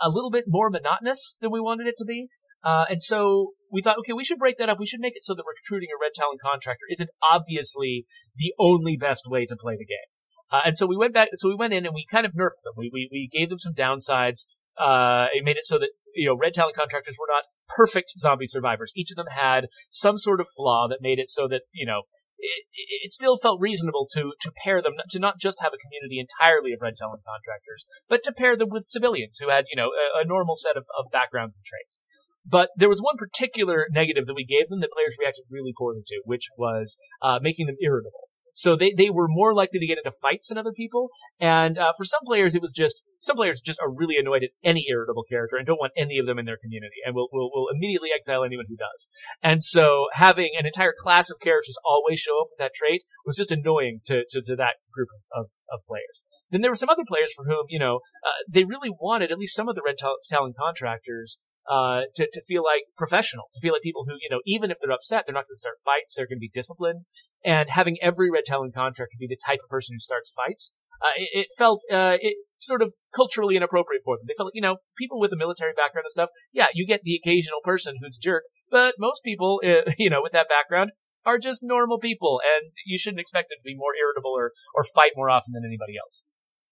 a little bit more monotonous than we wanted it to be. Uh, and so we thought, okay, we should break that up. We should make it so that recruiting a red talon contractor isn't obviously the only best way to play the game. Uh, and so we went back, so we went in and we kind of nerfed them. We, we, we gave them some downsides. Uh, it made it so that, you know, red talon contractors were not perfect zombie survivors. Each of them had some sort of flaw that made it so that, you know, it, it, still felt reasonable to to pair them to not just have a community entirely of red talon contractors, but to pair them with civilians who had you know a, a normal set of, of backgrounds and traits. But there was one particular negative that we gave them that players reacted really poorly to, which was uh, making them irritable. So they, they were more likely to get into fights than other people. And uh, for some players, it was just some players just are really annoyed at any irritable character and don't want any of them in their community, and will will will immediately exile anyone who does. And so having an entire class of characters always show up with that trait was just annoying to to, to that group of, of, of players. Then there were some other players for whom you know uh, they really wanted at least some of the red talon contractors uh, to, to feel like professionals, to feel like people who, you know, even if they're upset, they're not going to start fights, they're going to be disciplined. And having every red talon contractor be the type of person who starts fights, uh, it, it, felt, uh, it sort of culturally inappropriate for them. They felt like, you know, people with a military background and stuff, yeah, you get the occasional person who's a jerk, but most people, *laughs* you know, with that background are just normal people, and you shouldn't expect them to be more irritable or, or fight more often than anybody else.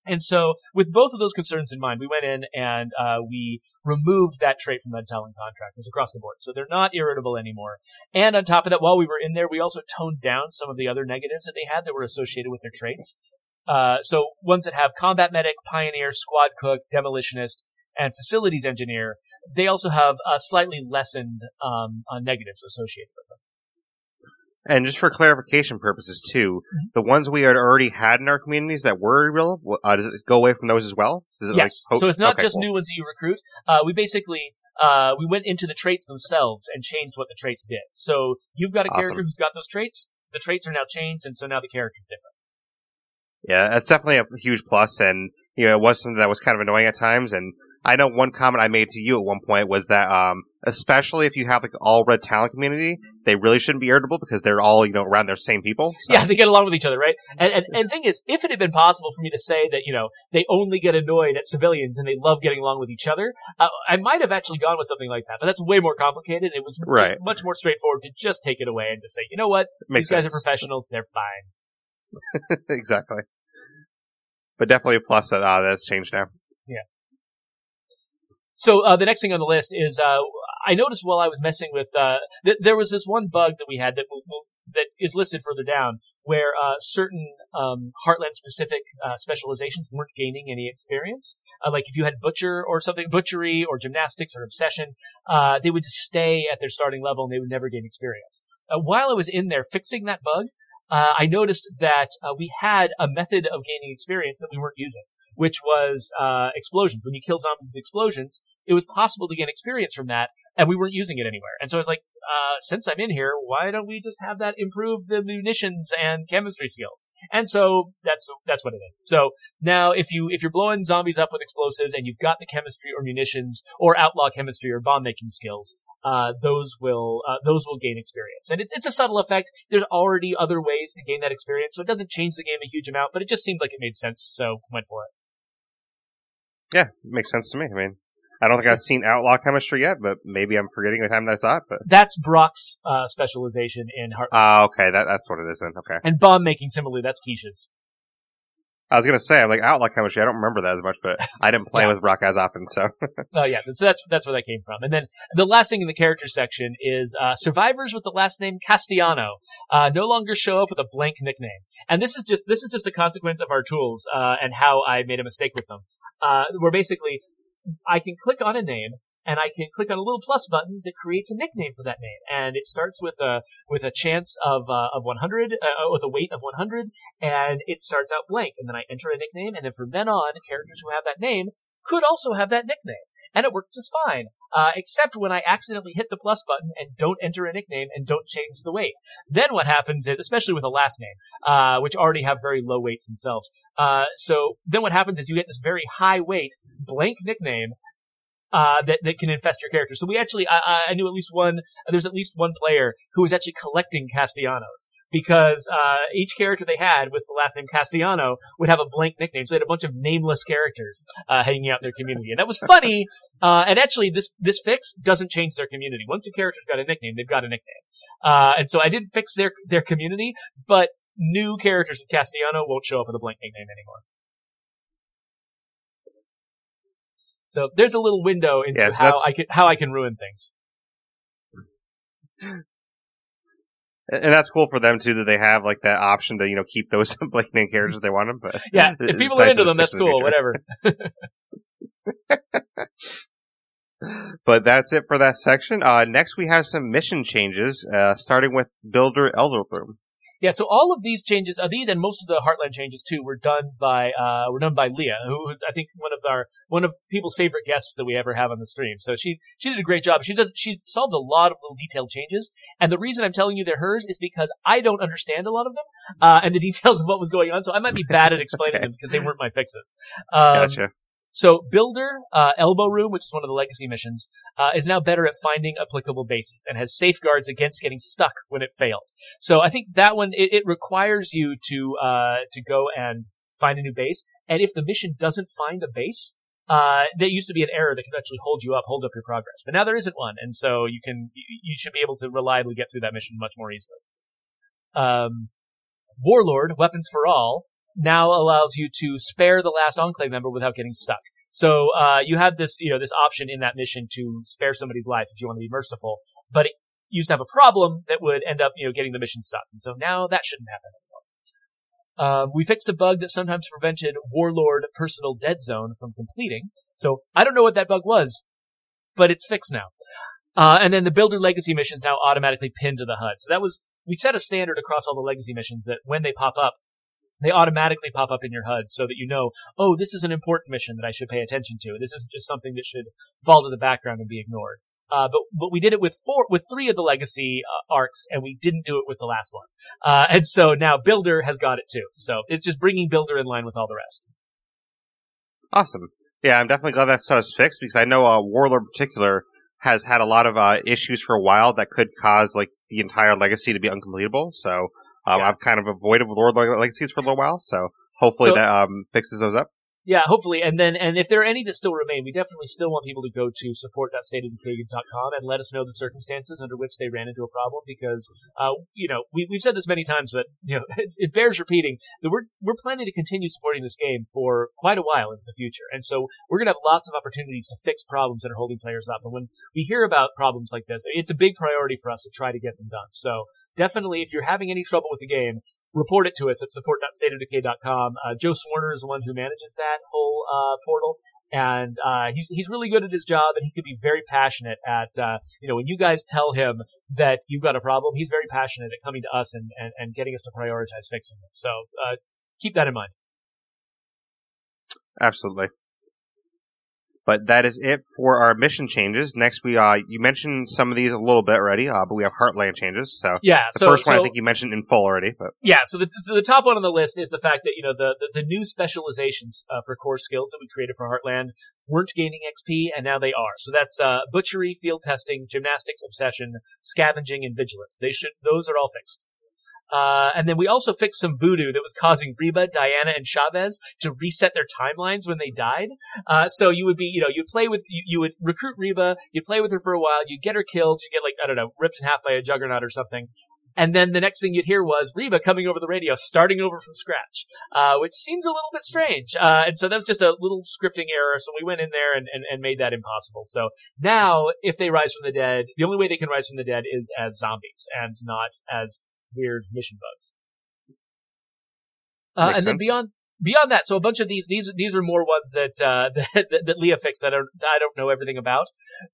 And so, with both of those concerns in mind, we went in and uh, we removed that trait from Talon contractors across the board. So they're not irritable anymore. And on top of that, while we were in there, we also toned down some of the other negatives that they had that were associated with their traits. Uh, so ones that have combat medic, pioneer, squad cook, demolitionist, and facilities engineer, they also have a slightly lessened um, uh, negatives associated with them. And just for clarification purposes too, mm-hmm. the ones we had already had in our communities that were real, uh, does it go away from those as well? yes. Like so it's not okay, just cool. new ones that you recruit. Uh, we basically uh, we went into the traits themselves and changed what the traits did. So you've got a awesome. character who's got those traits. The traits are now changed, and so now the character's different. Yeah, that's definitely a huge plus, and you know, it was something that was kind of annoying at times, and I know one comment I made to you at one point was that, um, especially if you have like all red talon community, they really shouldn't be irritable because they're all, you know, around their same people. So. Yeah, they get along with each other, right? And, and, and the thing is, if it had been possible for me to say that, you know, they only get annoyed at civilians and they love getting along with each other, uh, I might have actually gone with something like that, but that's way more complicated. It was right. much more straightforward to just take it away and just say, you know what? Makes These guys are professionals. They're fine. *laughs* exactly. But definitely a plus that, uh, that's changed now. Yeah. So uh, the next thing on the list is uh, I noticed while I was messing with uh, th- there was this one bug that we had that that is listed further down where uh, certain um, Heartland specific uh, specializations weren't gaining any experience. Uh, like if you had butcher or something, butchery or gymnastics or obsession, uh, they would just stay at their starting level and they would never gain experience. While I was in there fixing that bug, uh, I noticed that we had a method of gaining experience that we weren't using which was uh, explosions. When you kill zombies with explosions, it was possible to gain experience from that, and we weren't using it anywhere. And so I was like, uh, since I'm in here, why don't we just have that improve the munitions and chemistry skills? And so that's that's what it is. So now, if you if you're blowing zombies up with explosives and you've got the chemistry or munitions or outlaw chemistry or bomb making skills, uh, those will uh, those will gain experience. And it's it's a subtle effect. There's already other ways to gain that experience, so it doesn't change the game a huge amount, but it just seemed like it made sense, so went for it. Yeah, makes sense to me. I mean, I don't think I've seen Outlaw Chemistry yet, but maybe I'm forgetting the time that I saw it. But that's Brock's uh, specialization in heart. Ah, okay, that, that's what it is then. Okay. And bomb making, similarly, that's Keish's. I was gonna say, I'm like Outlaw Chemistry. I don't remember that as much, but I didn't play *laughs* yeah. with Brock as often, so. *laughs* oh yeah, so that's that's where that came from. And then the last thing in the character section is uh, survivors with the last name Castellano uh, no longer show up with a blank nickname, and this is just this is just a consequence of our tools uh, and how I made a mistake with them. Uh, where basically I can click on a name and I can click on a little plus button that creates a nickname for that name, and it starts with a with a chance of uh, of 100, uh, with a weight of 100, and it starts out blank, and then I enter a nickname, and then from then on, characters who have that name could also have that nickname and it worked just fine. Uh, except when I accidentally hit the plus button and don't enter a nickname and don't change the weight. Then what happens is, especially with a last name, uh, which already have very low weights themselves. Uh, so then what happens is you get this very high weight blank nickname uh, that, that can infest your character. So we actually, I, I knew at least one, there's at least one player who was actually collecting Castellanos because, uh, each character they had with the last name Castellano would have a blank nickname. So they had a bunch of nameless characters, uh, hanging out in their community. And that was funny. Uh, and actually this, this fix doesn't change their community. Once a character's got a nickname, they've got a nickname. Uh, and so I didn't fix their, their community, but new characters with Castellano won't show up with a blank nickname anymore. So there's a little window into yes, how I can how I can ruin things. And that's cool for them too that they have like that option to you know keep those name characters if they want them. But yeah, *laughs* if people nice are into them, that's cool. Whatever. *laughs* *laughs* but that's it for that section. Uh, next, we have some mission changes, uh, starting with Builder Elbow Room. Yeah, so all of these changes, uh, these and most of the Heartland changes too, were done by uh, were done by Leah, who is I think one of our one of people's favorite guests that we ever have on the stream. So she she did a great job. She does she solved a lot of little detailed changes, and the reason I'm telling you they're hers is because I don't understand a lot of them uh, and the *laughs* details of what was going on. So I might be bad at explaining okay. them because they weren't my fixes. Um, gotcha. So Builder, uh, Elbow Room, which is one of the legacy missions, uh, is now better at finding applicable bases and has safeguards against getting stuck when it fails. So I think that one, it, it requires you to, uh, to go and find a new base. And if the mission doesn't find a base, uh, there used to be an error that could actually hold you up, hold up your progress. But now there isn't one. And so you can, you should be able to reliably get through that mission much more easily. Um, Warlord, Weapons for All, now allows you to spare the last Enclave member without getting stuck. So uh, you had this, you know, this option in that mission to spare somebody's life if you want to be merciful, but it used to have a problem that would end up, you know, getting the mission stuck. And so now that shouldn't happen anymore. Um, we fixed a bug that sometimes prevented Warlord Personal Dead Zone from completing. So I don't know what that bug was, but it's fixed now. Uh, and then the Builder Legacy missions now automatically pinned to the HUD. So that was, we set a standard across all the Legacy missions that when they pop up, they automatically pop up in your HUD so that you know, oh, this is an important mission that I should pay attention to. This isn't just something that should fall to the background and be ignored. Uh, but but we did it with four with three of the legacy uh, arcs, and we didn't do it with the last one. Uh, and so now Builder has got it too. So it's just bringing Builder in line with all the rest. Awesome. Yeah, I'm definitely glad that stuff is fixed because I know uh, Warlord in particular has had a lot of uh, issues for a while that could cause like the entire legacy to be uncompletable. So um, yeah. I've kind of avoided Lord Legacies for a little while, so hopefully so, that um, fixes those up. Yeah, hopefully. And then, and if there are any that still remain, we definitely still want people to go to support.stateofdecay.com and let us know the circumstances under which they ran into a problem because, uh, you know, we, we've said this many times, but, *laughs* you know, it, it bears repeating that we're, we're planning to continue supporting this game for quite a while into the future. And so we're going to have lots of opportunities to fix problems that are holding players up. And when we hear about problems like this, it's a big priority for us to try to get them done. So definitely, if you're having any trouble with the game, report it to us at support.stateofdecay.com. Uh, Joe Swarner is the one who manages that whole uh, portal, and uh, he's he's really good at his job, and he can be very passionate at uh, you know when you guys tell him that you've got a problem, he's very passionate at coming to us and and, and getting us to prioritize fixing them. So uh, keep that in mind. Absolutely. But that is it for our mission changes. Next, we uh, you mentioned some of these a little bit already, uh, but we have Heartland changes. So yeah, the so, first one so, I think you mentioned in full already. But yeah, so the so the top one on the list is the fact that you know the the, the new specializations uh, for core skills that we created for Heartland weren't gaining XP, and now they are. So that's uh, butchery, field testing, gymnastics, obsession, scavenging, and vigilance. They should those are all fixed. Uh, and then we also fixed some voodoo that was causing Reba, Diana, and Chavez to reset their timelines when they died. Uh, so you would be, you know, you'd play with, you, you would recruit Reba, you'd play with her for a while, you'd get her killed, you get like, I don't know, ripped in half by a juggernaut or something. And then the next thing you'd hear was Reba coming over the radio, starting over from scratch, uh, which seems a little bit strange. Uh, and so that was just a little scripting error. So we went in there and, and, and made that impossible. So now, if they rise from the dead, the only way they can rise from the dead is as zombies and not as weird mission bugs. Uh, and then beyond beyond that, so a bunch of these these these are more ones that uh, *laughs* that, that, that Leah fixed that I don't, that I don't know everything about.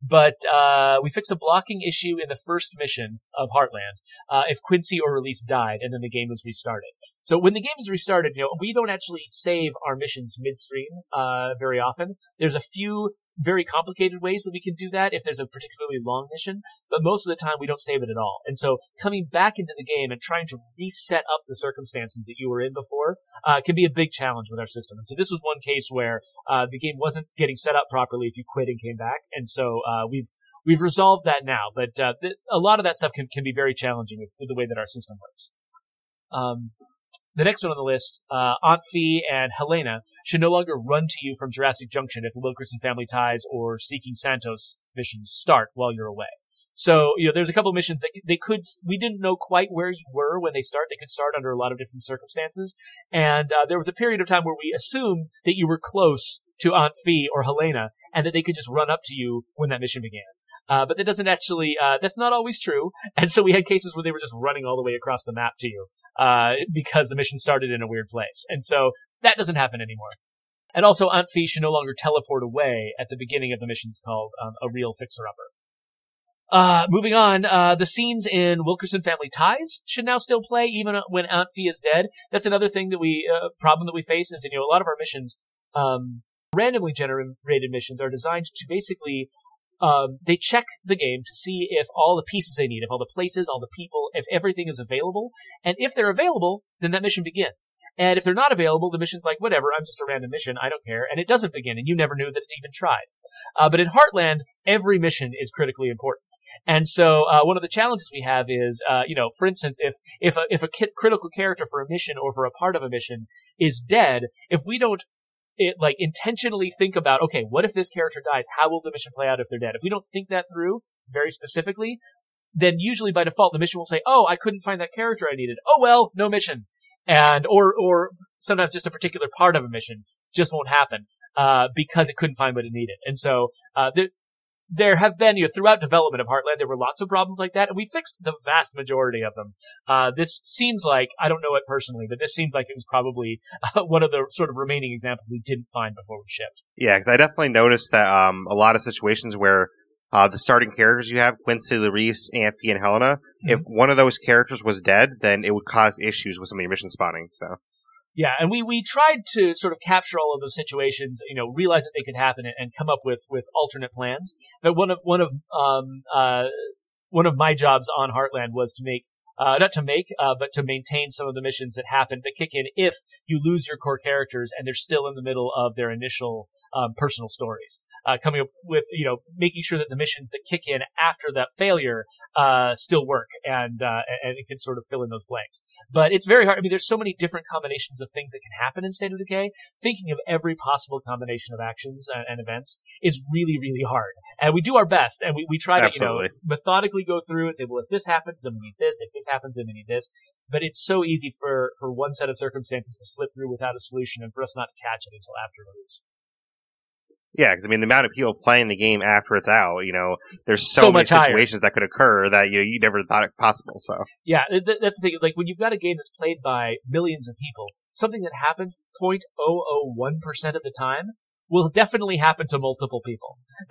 But uh, we fixed a blocking issue in the first mission of Heartland uh, if Quincy or Release died, and then the game was restarted. So when the game is restarted, you know we don't actually save our missions midstream uh, very often. There's a few very complicated ways that we can do that if there's a particularly long mission, but most of the time we don't save it at all. And so coming back into the game and trying to reset up the circumstances that you were in before uh, can be a big challenge with our system. And so this was one case where uh, the game wasn't getting set up properly if you quit and came back. And so uh, we've we've resolved that now, but uh, th- a lot of that stuff can, can be very challenging with, with the way that our system works. Um, the next one on the list, uh, Aunt Fee and Helena should no longer run to you from Jurassic Junction if the Wilkerson Family Ties or Seeking Santos missions start while you're away. So, you know, there's a couple of missions that they could, we didn't know quite where you were when they start. They could start under a lot of different circumstances. And, uh, there was a period of time where we assumed that you were close to Aunt Fee or Helena and that they could just run up to you when that mission began. Uh, but that doesn't actually, uh, that's not always true. *laughs* And so we had cases where they were just running all the way across the map to you, uh, because the mission started in a weird place. And so that doesn't happen anymore. And also Aunt Fee should no longer teleport away at the beginning of the missions called, um, a real fixer-upper. Uh, moving on, uh, the scenes in Wilkerson Family Ties should now still play even when Aunt Fee is dead. That's another thing that we, uh, problem that we face is, you know, a lot of our missions, um, randomly generated missions are designed to basically um, they check the game to see if all the pieces they need, if all the places, all the people, if everything is available. And if they're available, then that mission begins. And if they're not available, the mission's like, whatever, I'm just a random mission, I don't care. And it doesn't begin, and you never knew that it even tried. Uh, but in Heartland, every mission is critically important. And so, uh, one of the challenges we have is, uh, you know, for instance, if, if a, if a critical character for a mission or for a part of a mission is dead, if we don't it like intentionally think about, okay, what if this character dies? How will the mission play out if they're dead? If we don't think that through very specifically, then usually by default the mission will say, oh, I couldn't find that character I needed. Oh well, no mission. And, or, or sometimes just a particular part of a mission just won't happen, uh, because it couldn't find what it needed. And so, uh, there, there have been, you know, throughout development of Heartland, there were lots of problems like that, and we fixed the vast majority of them. Uh, this seems like, I don't know it personally, but this seems like it was probably uh, one of the sort of remaining examples we didn't find before we shipped. Yeah, because I definitely noticed that um, a lot of situations where uh, the starting characters you have, Quincy, Larice, Aunt Fee, and Helena, if one of those characters was dead, then it would cause issues with some of your mission spawning. So Yeah, and we, we tried to sort of capture all of those situations, you know, realize that they could happen and, come up with, with alternate plans. But one of, one of, um, uh, one of my jobs on Heartland was to make, uh, not to make, uh, but to maintain some of the missions that happen that kick in if you lose your core characters and they're still in the middle of their initial, um, personal stories. Uh, coming up with, you know, making sure that the missions that kick in after that failure, uh, still work and, uh, and it can sort of fill in those blanks. But it's very hard. I mean, there's so many different combinations of things that can happen in State of Decay. Thinking of every possible combination of actions and, and events is really, really hard. And we do our best and we, we try to, you know, methodically go through and say, well, if this happens, then we need this. If this happens, then we need this. But it's so easy for, for one set of circumstances to slip through without a solution and for us not to catch it until after release. Yeah, because I mean, the amount of people playing the game after it's out, you know, there's so, So many much higher. situations that could occur that you know, you never thought it possible. So Yeah, th- th- that's the thing. Like when you've got a game that's played by millions of people, something that happens 0.001% of the time will definitely happen to multiple people. *laughs*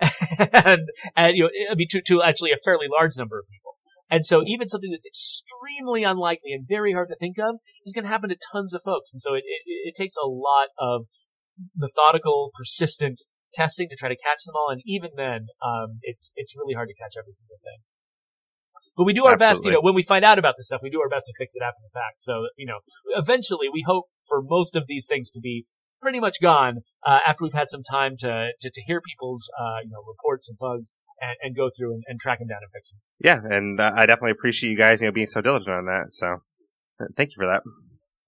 and, and, you know, I mean, to, to actually a fairly large number of people. And so even something that's extremely unlikely and very hard to think of is going to happen to tons of folks. And so it, it, it takes a lot of methodical, persistent testing to try to catch them all. And even then, um, it's, it's really hard to catch every single thing. But we do our best, you know, when we find out about this stuff, we do our best to fix it after the fact. So, you know, eventually we hope for most of these things to be pretty much gone, uh, after we've had some time to, to, to hear people's, uh, you know, reports and bugs and, and go through and, and track them down and fix them. yeah, and uh, I definitely appreciate you guys, you know, being so diligent on that. So uh, thank you for that.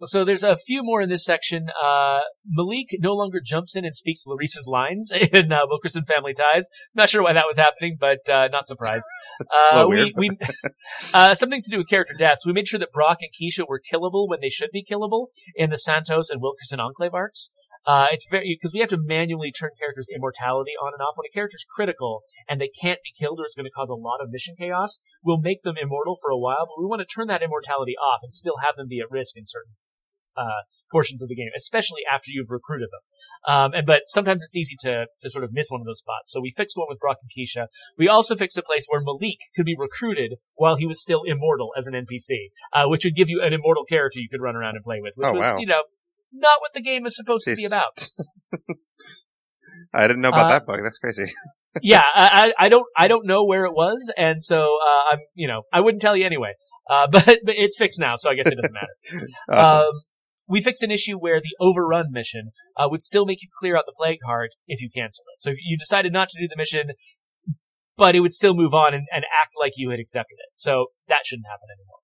So there's a few more in this section. Uh, Malik no longer jumps in and speaks Larissa's lines *laughs* in uh, Wilkerson Family Ties. Not sure why that was happening, but uh, not surprised. *laughs* Uh, we, we *laughs* uh, some things to do with character deaths. We made sure that Brock and Keisha were killable when they should be killable in the Santos and Wilkerson Enclave arcs. Uh, it's very because we have to manually turn characters' immortality on and off. When a character's critical and they can't be killed or it's going to cause a lot of mission chaos, we'll make them immortal for a while, but we want to turn that immortality off and still have them be at risk in certain uh, portions of the game, especially after you've recruited them. Um, and but sometimes it's easy to to sort of miss one of those spots. So we fixed one with Brock and Keisha. We also fixed a place where Malik could be recruited while he was still immortal as an NPC, uh, which would give you an immortal character you could run around and play with, which Oh, was wow. you know not what the game is supposed to be about. *laughs* I didn't know about Uh, that bug. That's crazy. *laughs* yeah, I, I I don't I don't know where it was, and so uh, I'm you know I wouldn't tell you anyway. Uh, *laughs* but, but it's fixed now, so I guess it doesn't matter. Awesome. Um, we fixed an issue where the overrun mission uh, would still make you clear out the plague heart if you cancel it. So if you decided not to do the mission, but it would still move on and, and act like you had accepted it. So that shouldn't happen anymore.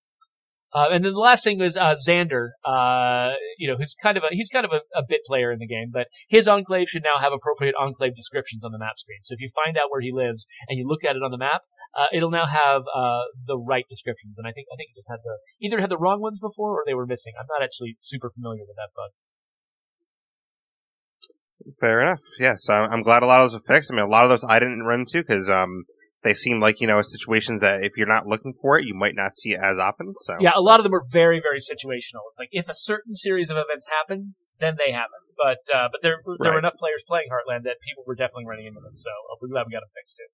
Uh, and then the last thing was uh, Xander, uh, you know, who's kind of a he's kind of a, a bit player in the game, but his enclave should now have appropriate enclave descriptions on the map screen. So if you find out where he lives and you look at it on the map, uh, it'll now have uh, the right descriptions. And I think I think it just had the either had the wrong ones before or they were missing. I'm not actually super familiar with that bug. Fair enough. Yes, I'm, I'm glad a lot of those are fixed. I mean, a lot of those I didn't run into because um, they seem like you know situations that if you're not looking for it, you might not see it as often. So Yeah, a lot of them are very, very situational. It's like if a certain series of events happen, then they happen. But uh, but there there were enough players playing Heartland that people were definitely running into them. So uh, we're glad we got them fixed too.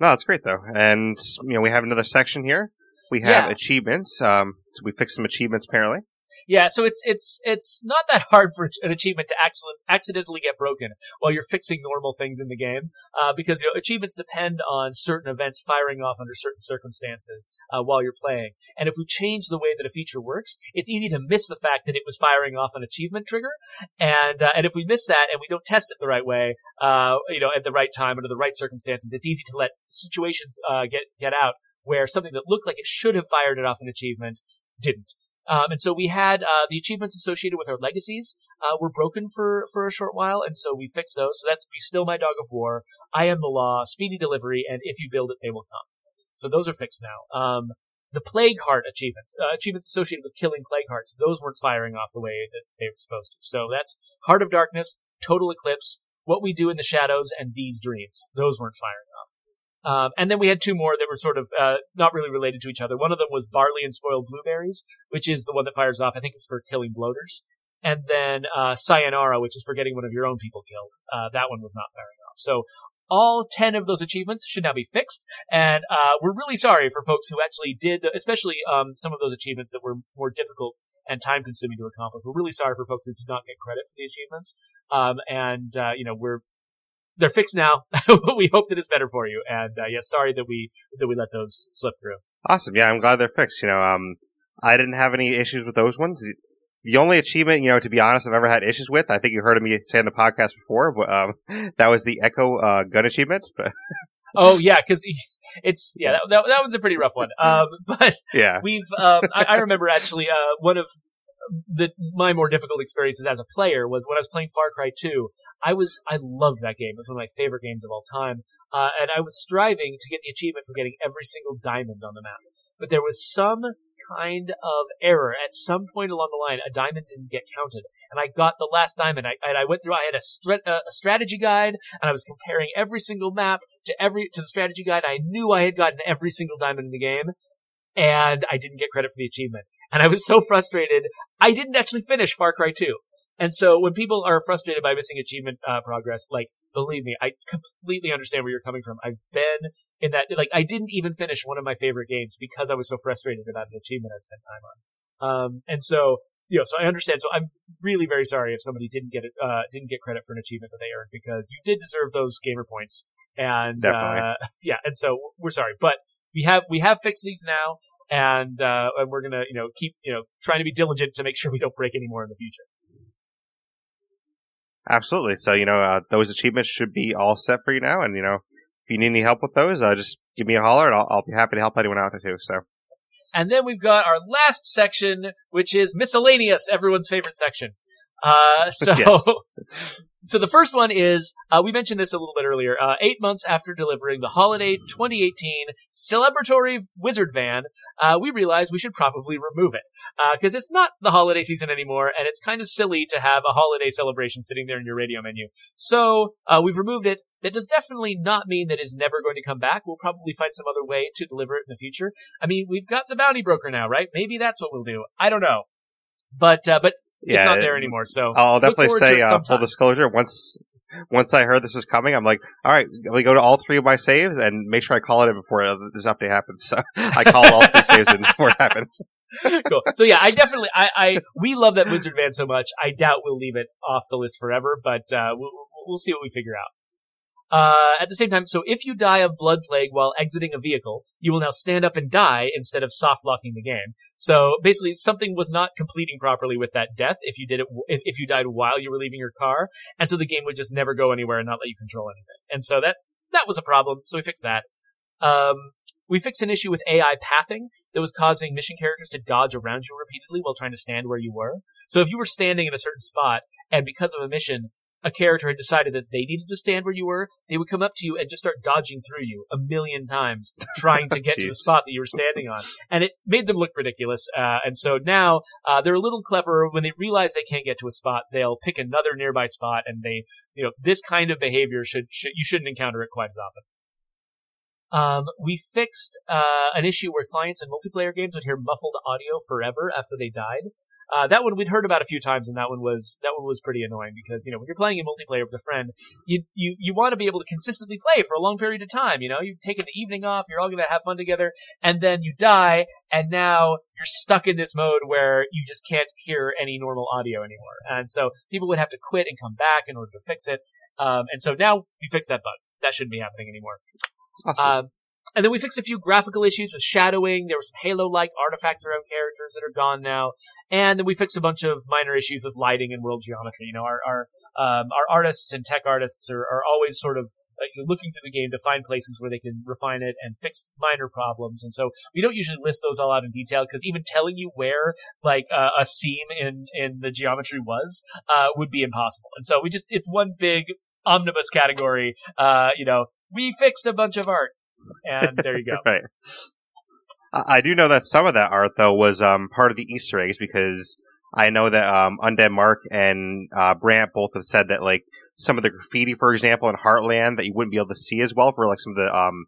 no, it's great though. And you know, we have another section here. We have Yeah. achievements. Um, so we fixed some achievements apparently. Yeah, so it's it's it's not that hard for an achievement to accident, accidentally get broken while you're fixing normal things in the game, uh, because you know achievements depend on certain events firing off under certain circumstances uh, while you're playing. And if we change the way that a feature works, it's easy to miss the fact that it was firing off an achievement trigger. And uh, and if we miss that and we don't test it the right way, uh, you know, at the right time under the right circumstances, it's easy to let situations uh, get get out where something that looked like it should have fired it off an achievement didn't. Um, and so we had uh, the achievements associated with our legacies uh, were broken for for a short while, and so we fixed those. So that's "Be Still My Dog of War," "I Am the Law," "Speedy Delivery," and "If You Build It, They Will Come." So those are fixed now. Um, the Plague Heart achievements, uh, achievements associated with killing Plague Hearts, those weren't firing off the way that they were supposed to. So that's Heart of Darkness, Total Eclipse, What We Do in the Shadows, and These Dreams. Those weren't firing off. Um, and then we had two more that were sort of uh, not really related to each other. One of them was barley and spoiled blueberries, which is the one that fires off. I think it's for killing bloaters. And then uh, sayonara, which is for getting one of your own people killed. Uh, that one was not firing off. So all 10 of those achievements should now be fixed. And uh, we're really sorry for folks who actually did, especially um, some of those achievements that were more difficult and time consuming to accomplish. We're really sorry for folks who did not get credit for the achievements. Um, and, uh, you know, we're they're fixed now. *laughs* we hope that it's better for you. And uh, yeah, sorry that we that we let those slip through. Awesome. Yeah, I'm glad they're fixed. You know, um, I didn't have any issues with those ones. The- only achievement, you know, to be honest, I've ever had issues with, I think you heard of me say on the podcast before, but, um, *laughs* that was the Echo uh, gun achievement. *laughs* Oh yeah, because it's yeah that, that that one's a pretty rough one. Um, but yeah, we've um, I, I remember actually uh, one of the my more difficult experiences as a player was when I was playing Far Cry 2. I was I loved that game. It was one of my favorite games of all time, uh, and I was striving to get the achievement for getting every single diamond on the map. But there was some kind of error. At some point along the line, a diamond didn't get counted, and I got the last diamond. I, and I went through. I had a, stra- a strategy guide, and I was comparing every single map to every to the strategy guide. I knew I had gotten every single diamond in the game, and I didn't get credit for the achievement. And I was so frustrated. I didn't actually finish Far Cry 2. And so when people are frustrated by missing achievement uh, progress, like, believe me, I completely understand where you're coming from. I've been in that, like, I didn't even finish one of my favorite games because I was so frustrated about an achievement I'd spent time on. Um, and so, you know, so I understand. So I'm really very sorry if somebody didn't get it, uh, didn't get credit for an achievement that they earned because you did deserve those gamer points. And, uh, *laughs* yeah, and so we're sorry, but we have, we have fixed these now and uh, and we're gonna you know keep you know trying to be diligent to make sure we don't break any more in the future. Absolutely. So you know uh, those achievements should be all set for you now, and you know if you need any help with those, uh, just give me a holler, and I'll, I'll be happy to help anyone out there too. So. And then we've got our last section, which is miscellaneous, everyone's favorite section. Uh, *laughs* so *laughs* So the first one is, uh, we mentioned this a little bit earlier, uh, eight months after delivering the holiday 2018 celebratory wizard van, uh, we realized we should probably remove it. Because uh, it's not the holiday season anymore, and it's kind of silly to have a holiday celebration sitting there in your radio menu. So, uh, we've removed it. That does definitely not mean that it's never going to come back. We'll probably find some other way to deliver it in the future. I mean, we've got the bounty broker now, right? Maybe that's what we'll do. I don't know. But, uh, but yeah, it's not there anymore. So I'll definitely say uh, full disclosure. Once once I heard this was coming, I'm like, all right, we go to all three of my saves and make sure I call it in before this update happens. *laughs* So I called all three saves in before it happened. *laughs* cool. So yeah, I definitely, I, I, we love that Wizard Van so much. I doubt we'll leave it off the list forever, but uh, we'll, we'll see what we figure out. Uh, at the same time, so if you die of blood plague while exiting a vehicle, you will now stand up and die instead of soft locking the game. So basically, something was not completing properly with that death if you did it, if, if you died while you were leaving your car. And so the game would just never go anywhere and not let you control anything. And so that, that was a problem. So we fixed that. Um, we fixed an issue with AI pathing that was causing mission characters to dodge around you repeatedly while trying to stand where you were. So if you were standing in a certain spot and because of a mission, a character had decided that they needed to stand where you were, they would come up to you and just start dodging through you a million times, trying to get to the *laughs* spot that you were standing on. And it made them look ridiculous. Uh, and so now uh, they're a little cleverer. When they realize they can't get to a spot, they'll pick another nearby spot, and they, you know, this kind of behavior should, should you shouldn't encounter it quite as often. Um, we fixed uh, an issue where clients in multiplayer games would hear muffled audio forever after they died. Uh, that one we'd heard about a few times, and that one was that one was pretty annoying because you know when you're playing in multiplayer with a friend, you you you want to be able to consistently play for a long period of time. You know, you take an evening off, you're all going to have fun together, and then you die, and now you're stuck in this mode where you just can't hear any normal audio anymore. And so people would have to quit and come back in order to fix it. Um, and so now we fixed that bug. That shouldn't be happening anymore. Awesome. Um, and then we fixed a few graphical issues with shadowing. There were some Halo-like artifacts around characters that are gone now. And then we fixed a bunch of minor issues with lighting and world geometry. You know, our our um, our artists and tech artists are, are always sort of uh, looking through the game to find places where they can refine it and fix minor problems. And so we don't usually list those all out in detail because even telling you where like uh, a seam in in the geometry was uh, would be impossible. And so we just it's one big omnibus category. Uh, you know, we fixed a bunch of art and there you go. *laughs* right. I do know that some of that art though was um, part of the Easter eggs because I know that um, Undead Mark and uh, Brant both have said that like some of the graffiti, for example, in Heartland that you wouldn't be able to see as well for like some of the um,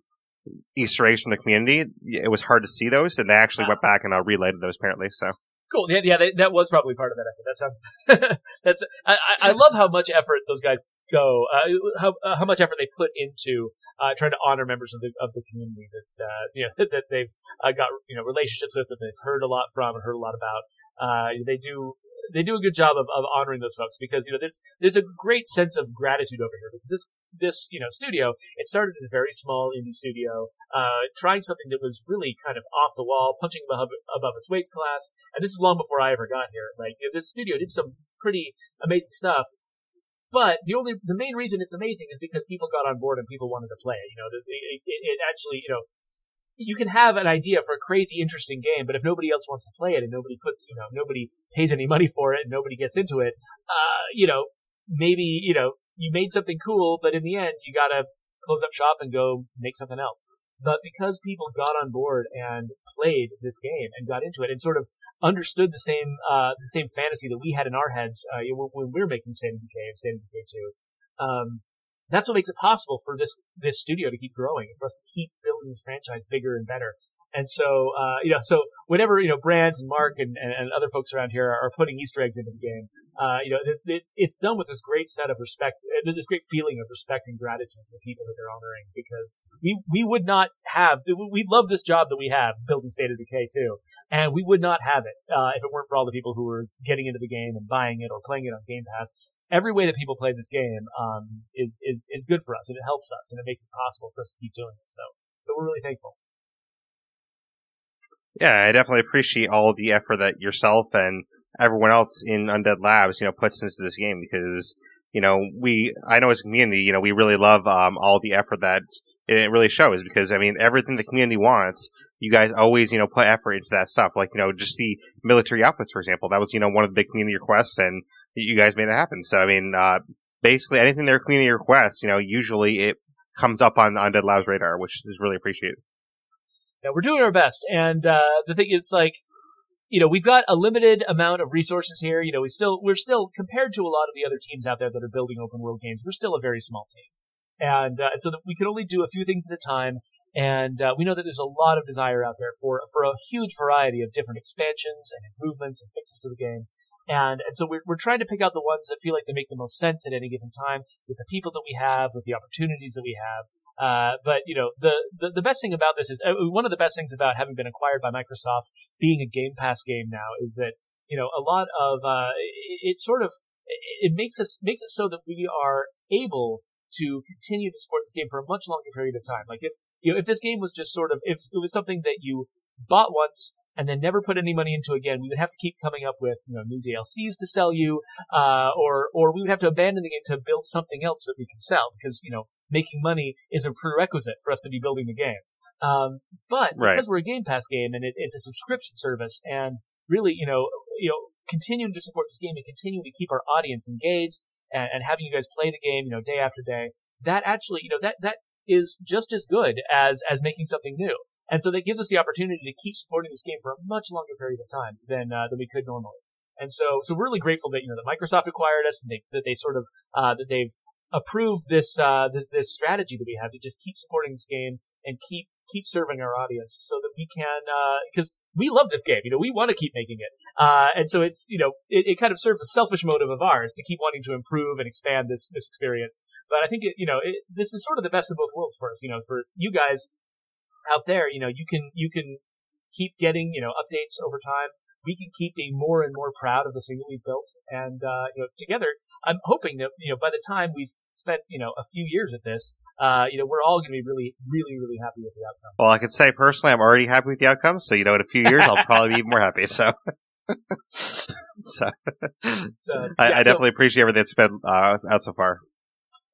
Easter eggs from the community. It was hard to see those, and they actually went back and uh, related those apparently. So cool. Yeah, yeah, that was probably part of that effort. That sounds. *laughs* that's. I, I love how much effort those guys go, uh, how uh, how much effort they put into uh, trying to honor members of the of the community that uh, you know *laughs* that they've uh, got you know relationships with, that they've heard a lot from and heard a lot about. Uh, they do they do a good job of, of honoring those folks because you know there's there's a great sense of gratitude over here because this this you know studio it started as a very small indie studio uh, trying something that was really kind of off the wall punching above above its weight class and this is long before I ever got here like you know, this studio did some pretty amazing stuff but the only, the main reason it's amazing is because people got on board and people wanted to play. It. You know, it, it, it actually, you know, you can have an idea for a crazy, interesting game, but if nobody else wants to play it and nobody puts, you know, nobody pays any money for it and nobody gets into it, uh, you know, maybe, you know, you made something cool, but in the end, you gotta close up shop and go make something else. But because people got on board and played this game and got into it and sort of understood the same uh, the same fantasy that we had in our heads uh, when we were making State of Decay and State of Decay 2. Um, that's what makes it possible for this this studio to keep growing and for us to keep building this franchise bigger and better. And so, uh, you know, so whenever, you know, Brant and Mark and, and, and other folks around here are, putting Easter eggs into the game, uh, you know, it's, it's, it's done with this great set of respect, uh, this great feeling of respect and gratitude for the people that they're honoring because we, we would not have, we love this job that we have building State of Decay 2. And we would not have it, uh, if it weren't for all the people who were getting into the game and buying it or playing it on Game Pass. Every way that people play this game, um, is, is, is good for us and it helps us and it makes it possible for us to keep doing it. So, so we're really thankful. Yeah, I definitely appreciate all the effort that yourself and everyone else in Undead Labs, you know, puts into this game because, you know, we, I know as a community, you know, we really love, um, all the effort that it really shows because, I mean, everything the community wants, you guys always, you know, put effort into that stuff. Like, you know, just the military outfits, for example, that was, you know, one of the big community requests and you guys made it happen. So, I mean, uh, basically anything their community requests, you know, usually it comes up on Undead Labs radar, which is really appreciated yeah, we're doing our best. And uh, the thing is, like, you know, we've got a limited amount of resources here. You know, we still we're still compared to a lot of the other teams out there that are building open world games. We're still a very small team, and, uh, so we can only do a few things at a time. And uh, we know that there's a lot of desire out there for for a huge variety of different expansions and improvements and fixes to the game. And, and so we're, we're trying to pick out the ones that feel like they make the most sense at any given time with the people that we have, with the opportunities that we have. Uh, but you know, the, the, the best thing about this is uh, one of the best things about having been acquired by Microsoft, being a Game Pass game now, is that you know a lot of uh, it, it sort of it makes us makes it so that we are able to continue to support this game for a much longer period of time. Like if you know if this game was just sort of if it was something that you bought once and then never put any money into again, we would have to keep coming up with you know new DLCs to sell you, uh, or or we would have to abandon the game to build something else that we can sell because you know making money is a prerequisite for us to be building the game. Um, but right. because we're a Game Pass game and it, it's a subscription service, and really, you know, you know, continuing to support this game and continuing to keep our audience engaged and, and having you guys play the game, you know, day after day, that actually, you know, that that is just as good as as making something new. And so that gives us the opportunity to keep supporting this game for a much longer period of time than uh, than we could normally. And so, so we're really grateful that you know that Microsoft acquired us and they, that they sort of uh, that they've approved this, uh, this, this strategy that we have to just keep supporting this game and keep keep serving our audience so that we can because uh, we love this game you know we want to keep making it. Uh, and so it's you know it, it, kind of serves a selfish motive of ours to keep wanting to improve and expand this this experience. But i think it, you know it, this is sort of the best of both worlds for us you know for you guys out there you know you can you can keep getting you know updates over time we can keep being more and more proud of the thing that we've built. And, uh, you know, together, I'm hoping that, you know, by the time we've spent, you know, a few years at this, uh, you know, we're all going to be really, really, really happy with the outcome. Well, I can say personally, I'm already happy with the outcome. So, you know, in a few years, I'll probably be even more happy. So. *laughs* so, so yeah, I, I, definitely so, appreciate everything that's been uh, out so far.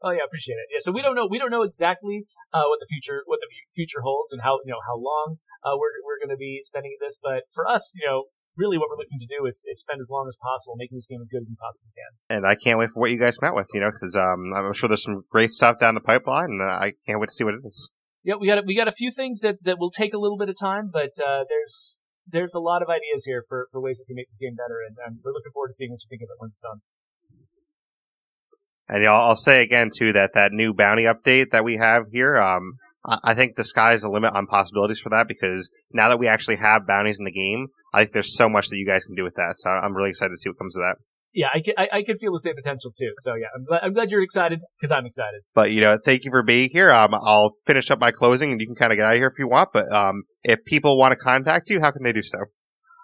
Oh yeah, appreciate it. Yeah, so we don't know we don't know exactly uh, what the future what the future holds and how you know how long uh, we're we're going to be spending this, but for us, you know, really what we're looking to do is, is, spend as long as possible making this game as good as we possibly can. And I can't wait for what you guys met with, you know, because um, I'm sure there's some great stuff down the pipeline, and uh, I can't wait to see what it is. Yeah, we got we got a few things that, that will take a little bit of time, but uh, there's there's a lot of ideas here for, for ways we can make this game better, and, and we're looking forward to seeing what you think of it when it's done. And I'll, I'll say again too that that new bounty update that we have here, um, I think the sky's the limit on possibilities for that because now that we actually have bounties in the game, I think there's so much that you guys can do with that. So I'm really excited to see what comes of that. Yeah, I can, I, I can feel the same potential too. So yeah, I'm glad, I'm glad you're excited because I'm excited. But you know, thank you for being here. Um, I'll finish up my closing and you can kind of get out of here if you want. But um, if people want to contact you, how can they do so?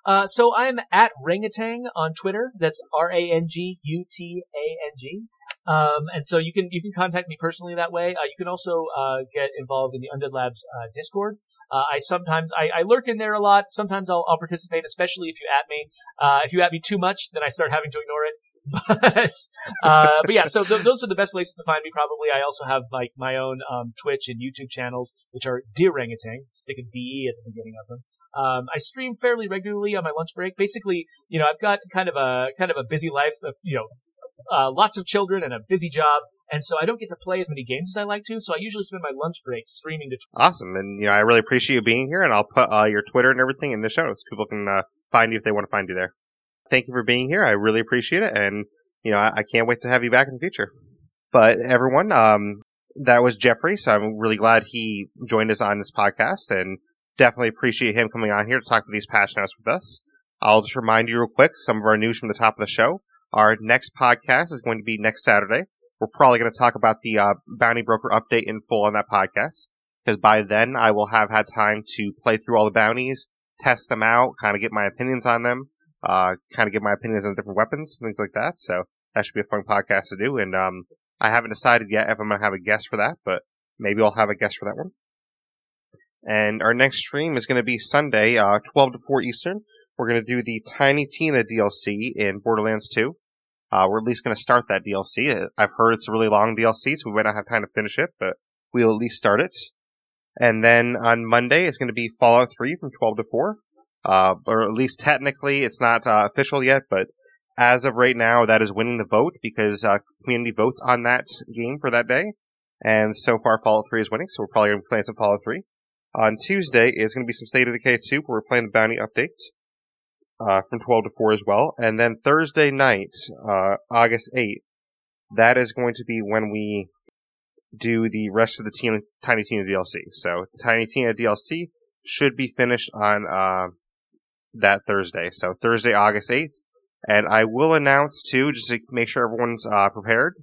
Uh, so I'm at Rangutang on Twitter. That's R A N G U T A N G. Um, and so you can you can contact me personally that way. Uh, you can also uh, get involved in the Undead Labs uh, Discord. Uh, I sometimes I, I, lurk in there a lot. Sometimes I'll, I'll participate, especially if you at me. Uh, if you at me too much, then I start having to ignore it. *laughs* But uh, but yeah, so th- those are the best places to find me. Probably. I also have like my own um, Twitch and YouTube channels, which are Drangutang. Stick a D at the beginning of them. Um, I stream fairly regularly on my lunch break. Basically, you know, I've got kind of a kind of a busy life. you know, uh, lots of children and a busy job. and so I don't get to play as many games as I like to. So I usually spend my lunch break streaming to. Awesome, and you know I really appreciate you being here, and I'll put uh, your Twitter and everything in the show notes. People can uh, find you if they want to find you there. Thank you for being here. I really appreciate it, and you know I, I can't wait to have you back in the future. But everyone, um, that was Geoffrey, so I'm really glad he joined us on this podcast, and definitely appreciate him coming on here to talk about these patch notes with us. I'll just remind you real quick some of our news from the top of the show. Our next podcast is going to be next Saturday. We're probably going to talk about the uh, Bounty Broker update in full on that podcast because by then I will have had time to play through all the bounties, test them out, kind of get my opinions on them, uh, kind of get my opinions on different weapons, things like that. So that should be a fun podcast to do. And um, I haven't decided yet if I'm going to have a guest for that, but maybe I'll have a guest for that one. And our next stream is going to be Sunday, uh, 12 to 4 Eastern. We're going to do the Tiny Tina DLC in Borderlands 2. Uh, we're at least going to start that DLC. Uh, I've heard it's a really long DLC, so we might not have time to finish it, but we'll at least start it. And then on Monday, it's going to be Fallout 3 from 12 to 4. Uh, or at least technically, it's not uh, official yet, but as of right now, that is winning the vote because uh, community votes on that game for that day. And so far, Fallout 3 is winning, so we're probably going to be playing some Fallout 3. On Tuesday is going to be some State of Decay 2, where we're playing the Bounty Update uh, from 12 to 4 as well. And then Thursday night, uh, August 8th, that is going to be when we do the rest of the Tina, Tiny Tina DLC. So Tiny Tina DLC should be finished on uh, that Thursday. So Thursday, August 8th. And I will announce too, just to make sure everyone's uh, prepared,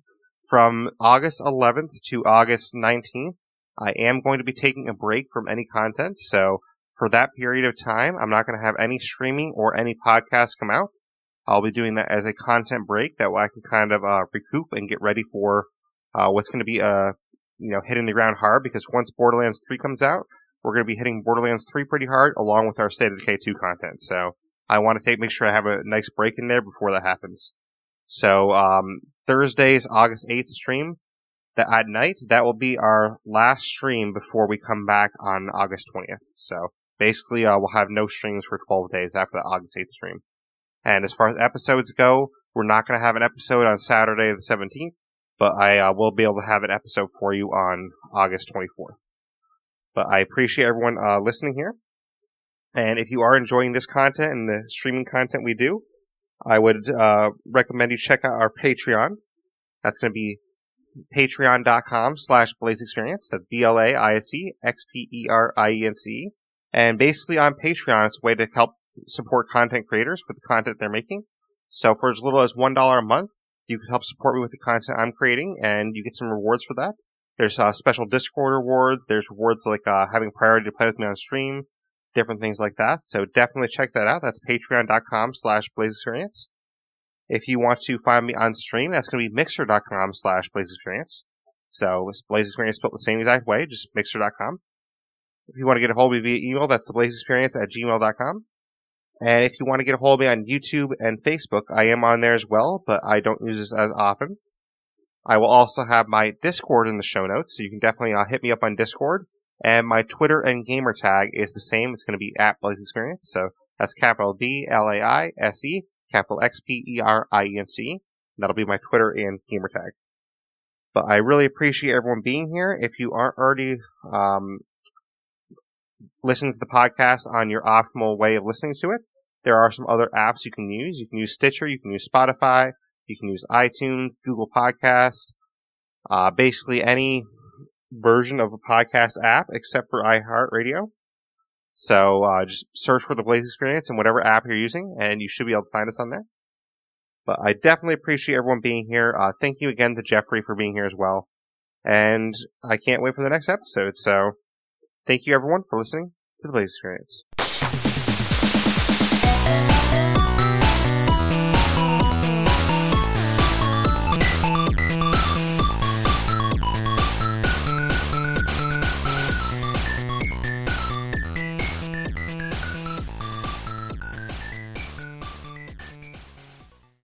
from August 11th to August 19th, I am going to be taking a break from any content. So for that period of time, I'm not going to have any streaming or any podcasts come out. I'll be doing that as a content break that way I can kind of uh, recoup and get ready for uh, what's going to be uh, you know hitting the ground hard because once Borderlands 3 comes out, we're going to be hitting Borderlands 3 pretty hard along with our State of Decay 2 content. So I want to take make sure I have a nice break in there before that happens. So um, Thursday's August 8th stream that at night that will be our last stream before we come back on August 20th. So basically, uh, we'll have no streams for 12 days after the August 8th stream. And as far as episodes go, we're not going to have an episode on Saturday the 17th, but I uh, will be able to have an episode for you on August 24th. But I appreciate everyone uh, listening here. And if you are enjoying this content and the streaming content we do, I would uh, recommend you check out our Patreon. That's going to be patreon.com slash blaise experience. That's B-L-A-I-S-E-X-P-E-R-I-E-N-C. And basically on Patreon, it's a way to help support content creators with the content they're making. So for as little as $1 a month, you can help support me with the content I'm creating and you get some rewards for that. There's uh, special Discord rewards. There's rewards like uh, having priority to play with me on stream, different things like that. So definitely check that out. That's patreon.com slash blaise experience. If you want to find me on stream, that's going to be mixer.com slash blaise experience. So blaise experience spelled the same exact way, just mixer.com. If you want to get a hold of me via email, that's the blaise experience at gmail.com. And if you want to get a hold of me on YouTube and Facebook, I am on there as well, but I don't use this as often. I will also have my Discord in the show notes, so you can definitely uh, hit me up on Discord. And my Twitter and gamer tag is the same. It's going to be at Blaise Experience. So that's capital B L A I S E, capital X P E R I E N C. That'll be my Twitter and gamer tag. But I really appreciate everyone being here. If you aren't already um, listening to the podcast on your optimal way of listening to it, there are some other apps you can use. You can use Stitcher, you can use Spotify, you can use iTunes, Google Podcast, uh, basically any version of a podcast app except for iHeartRadio. So uh, just search for the Blaise Experience in whatever app you're using, and you should be able to find us on there. But I definitely appreciate everyone being here. Uh, thank you again to Geoffrey for being here as well. And I can't wait for the next episode. So thank you everyone for listening to the Blaise Experience.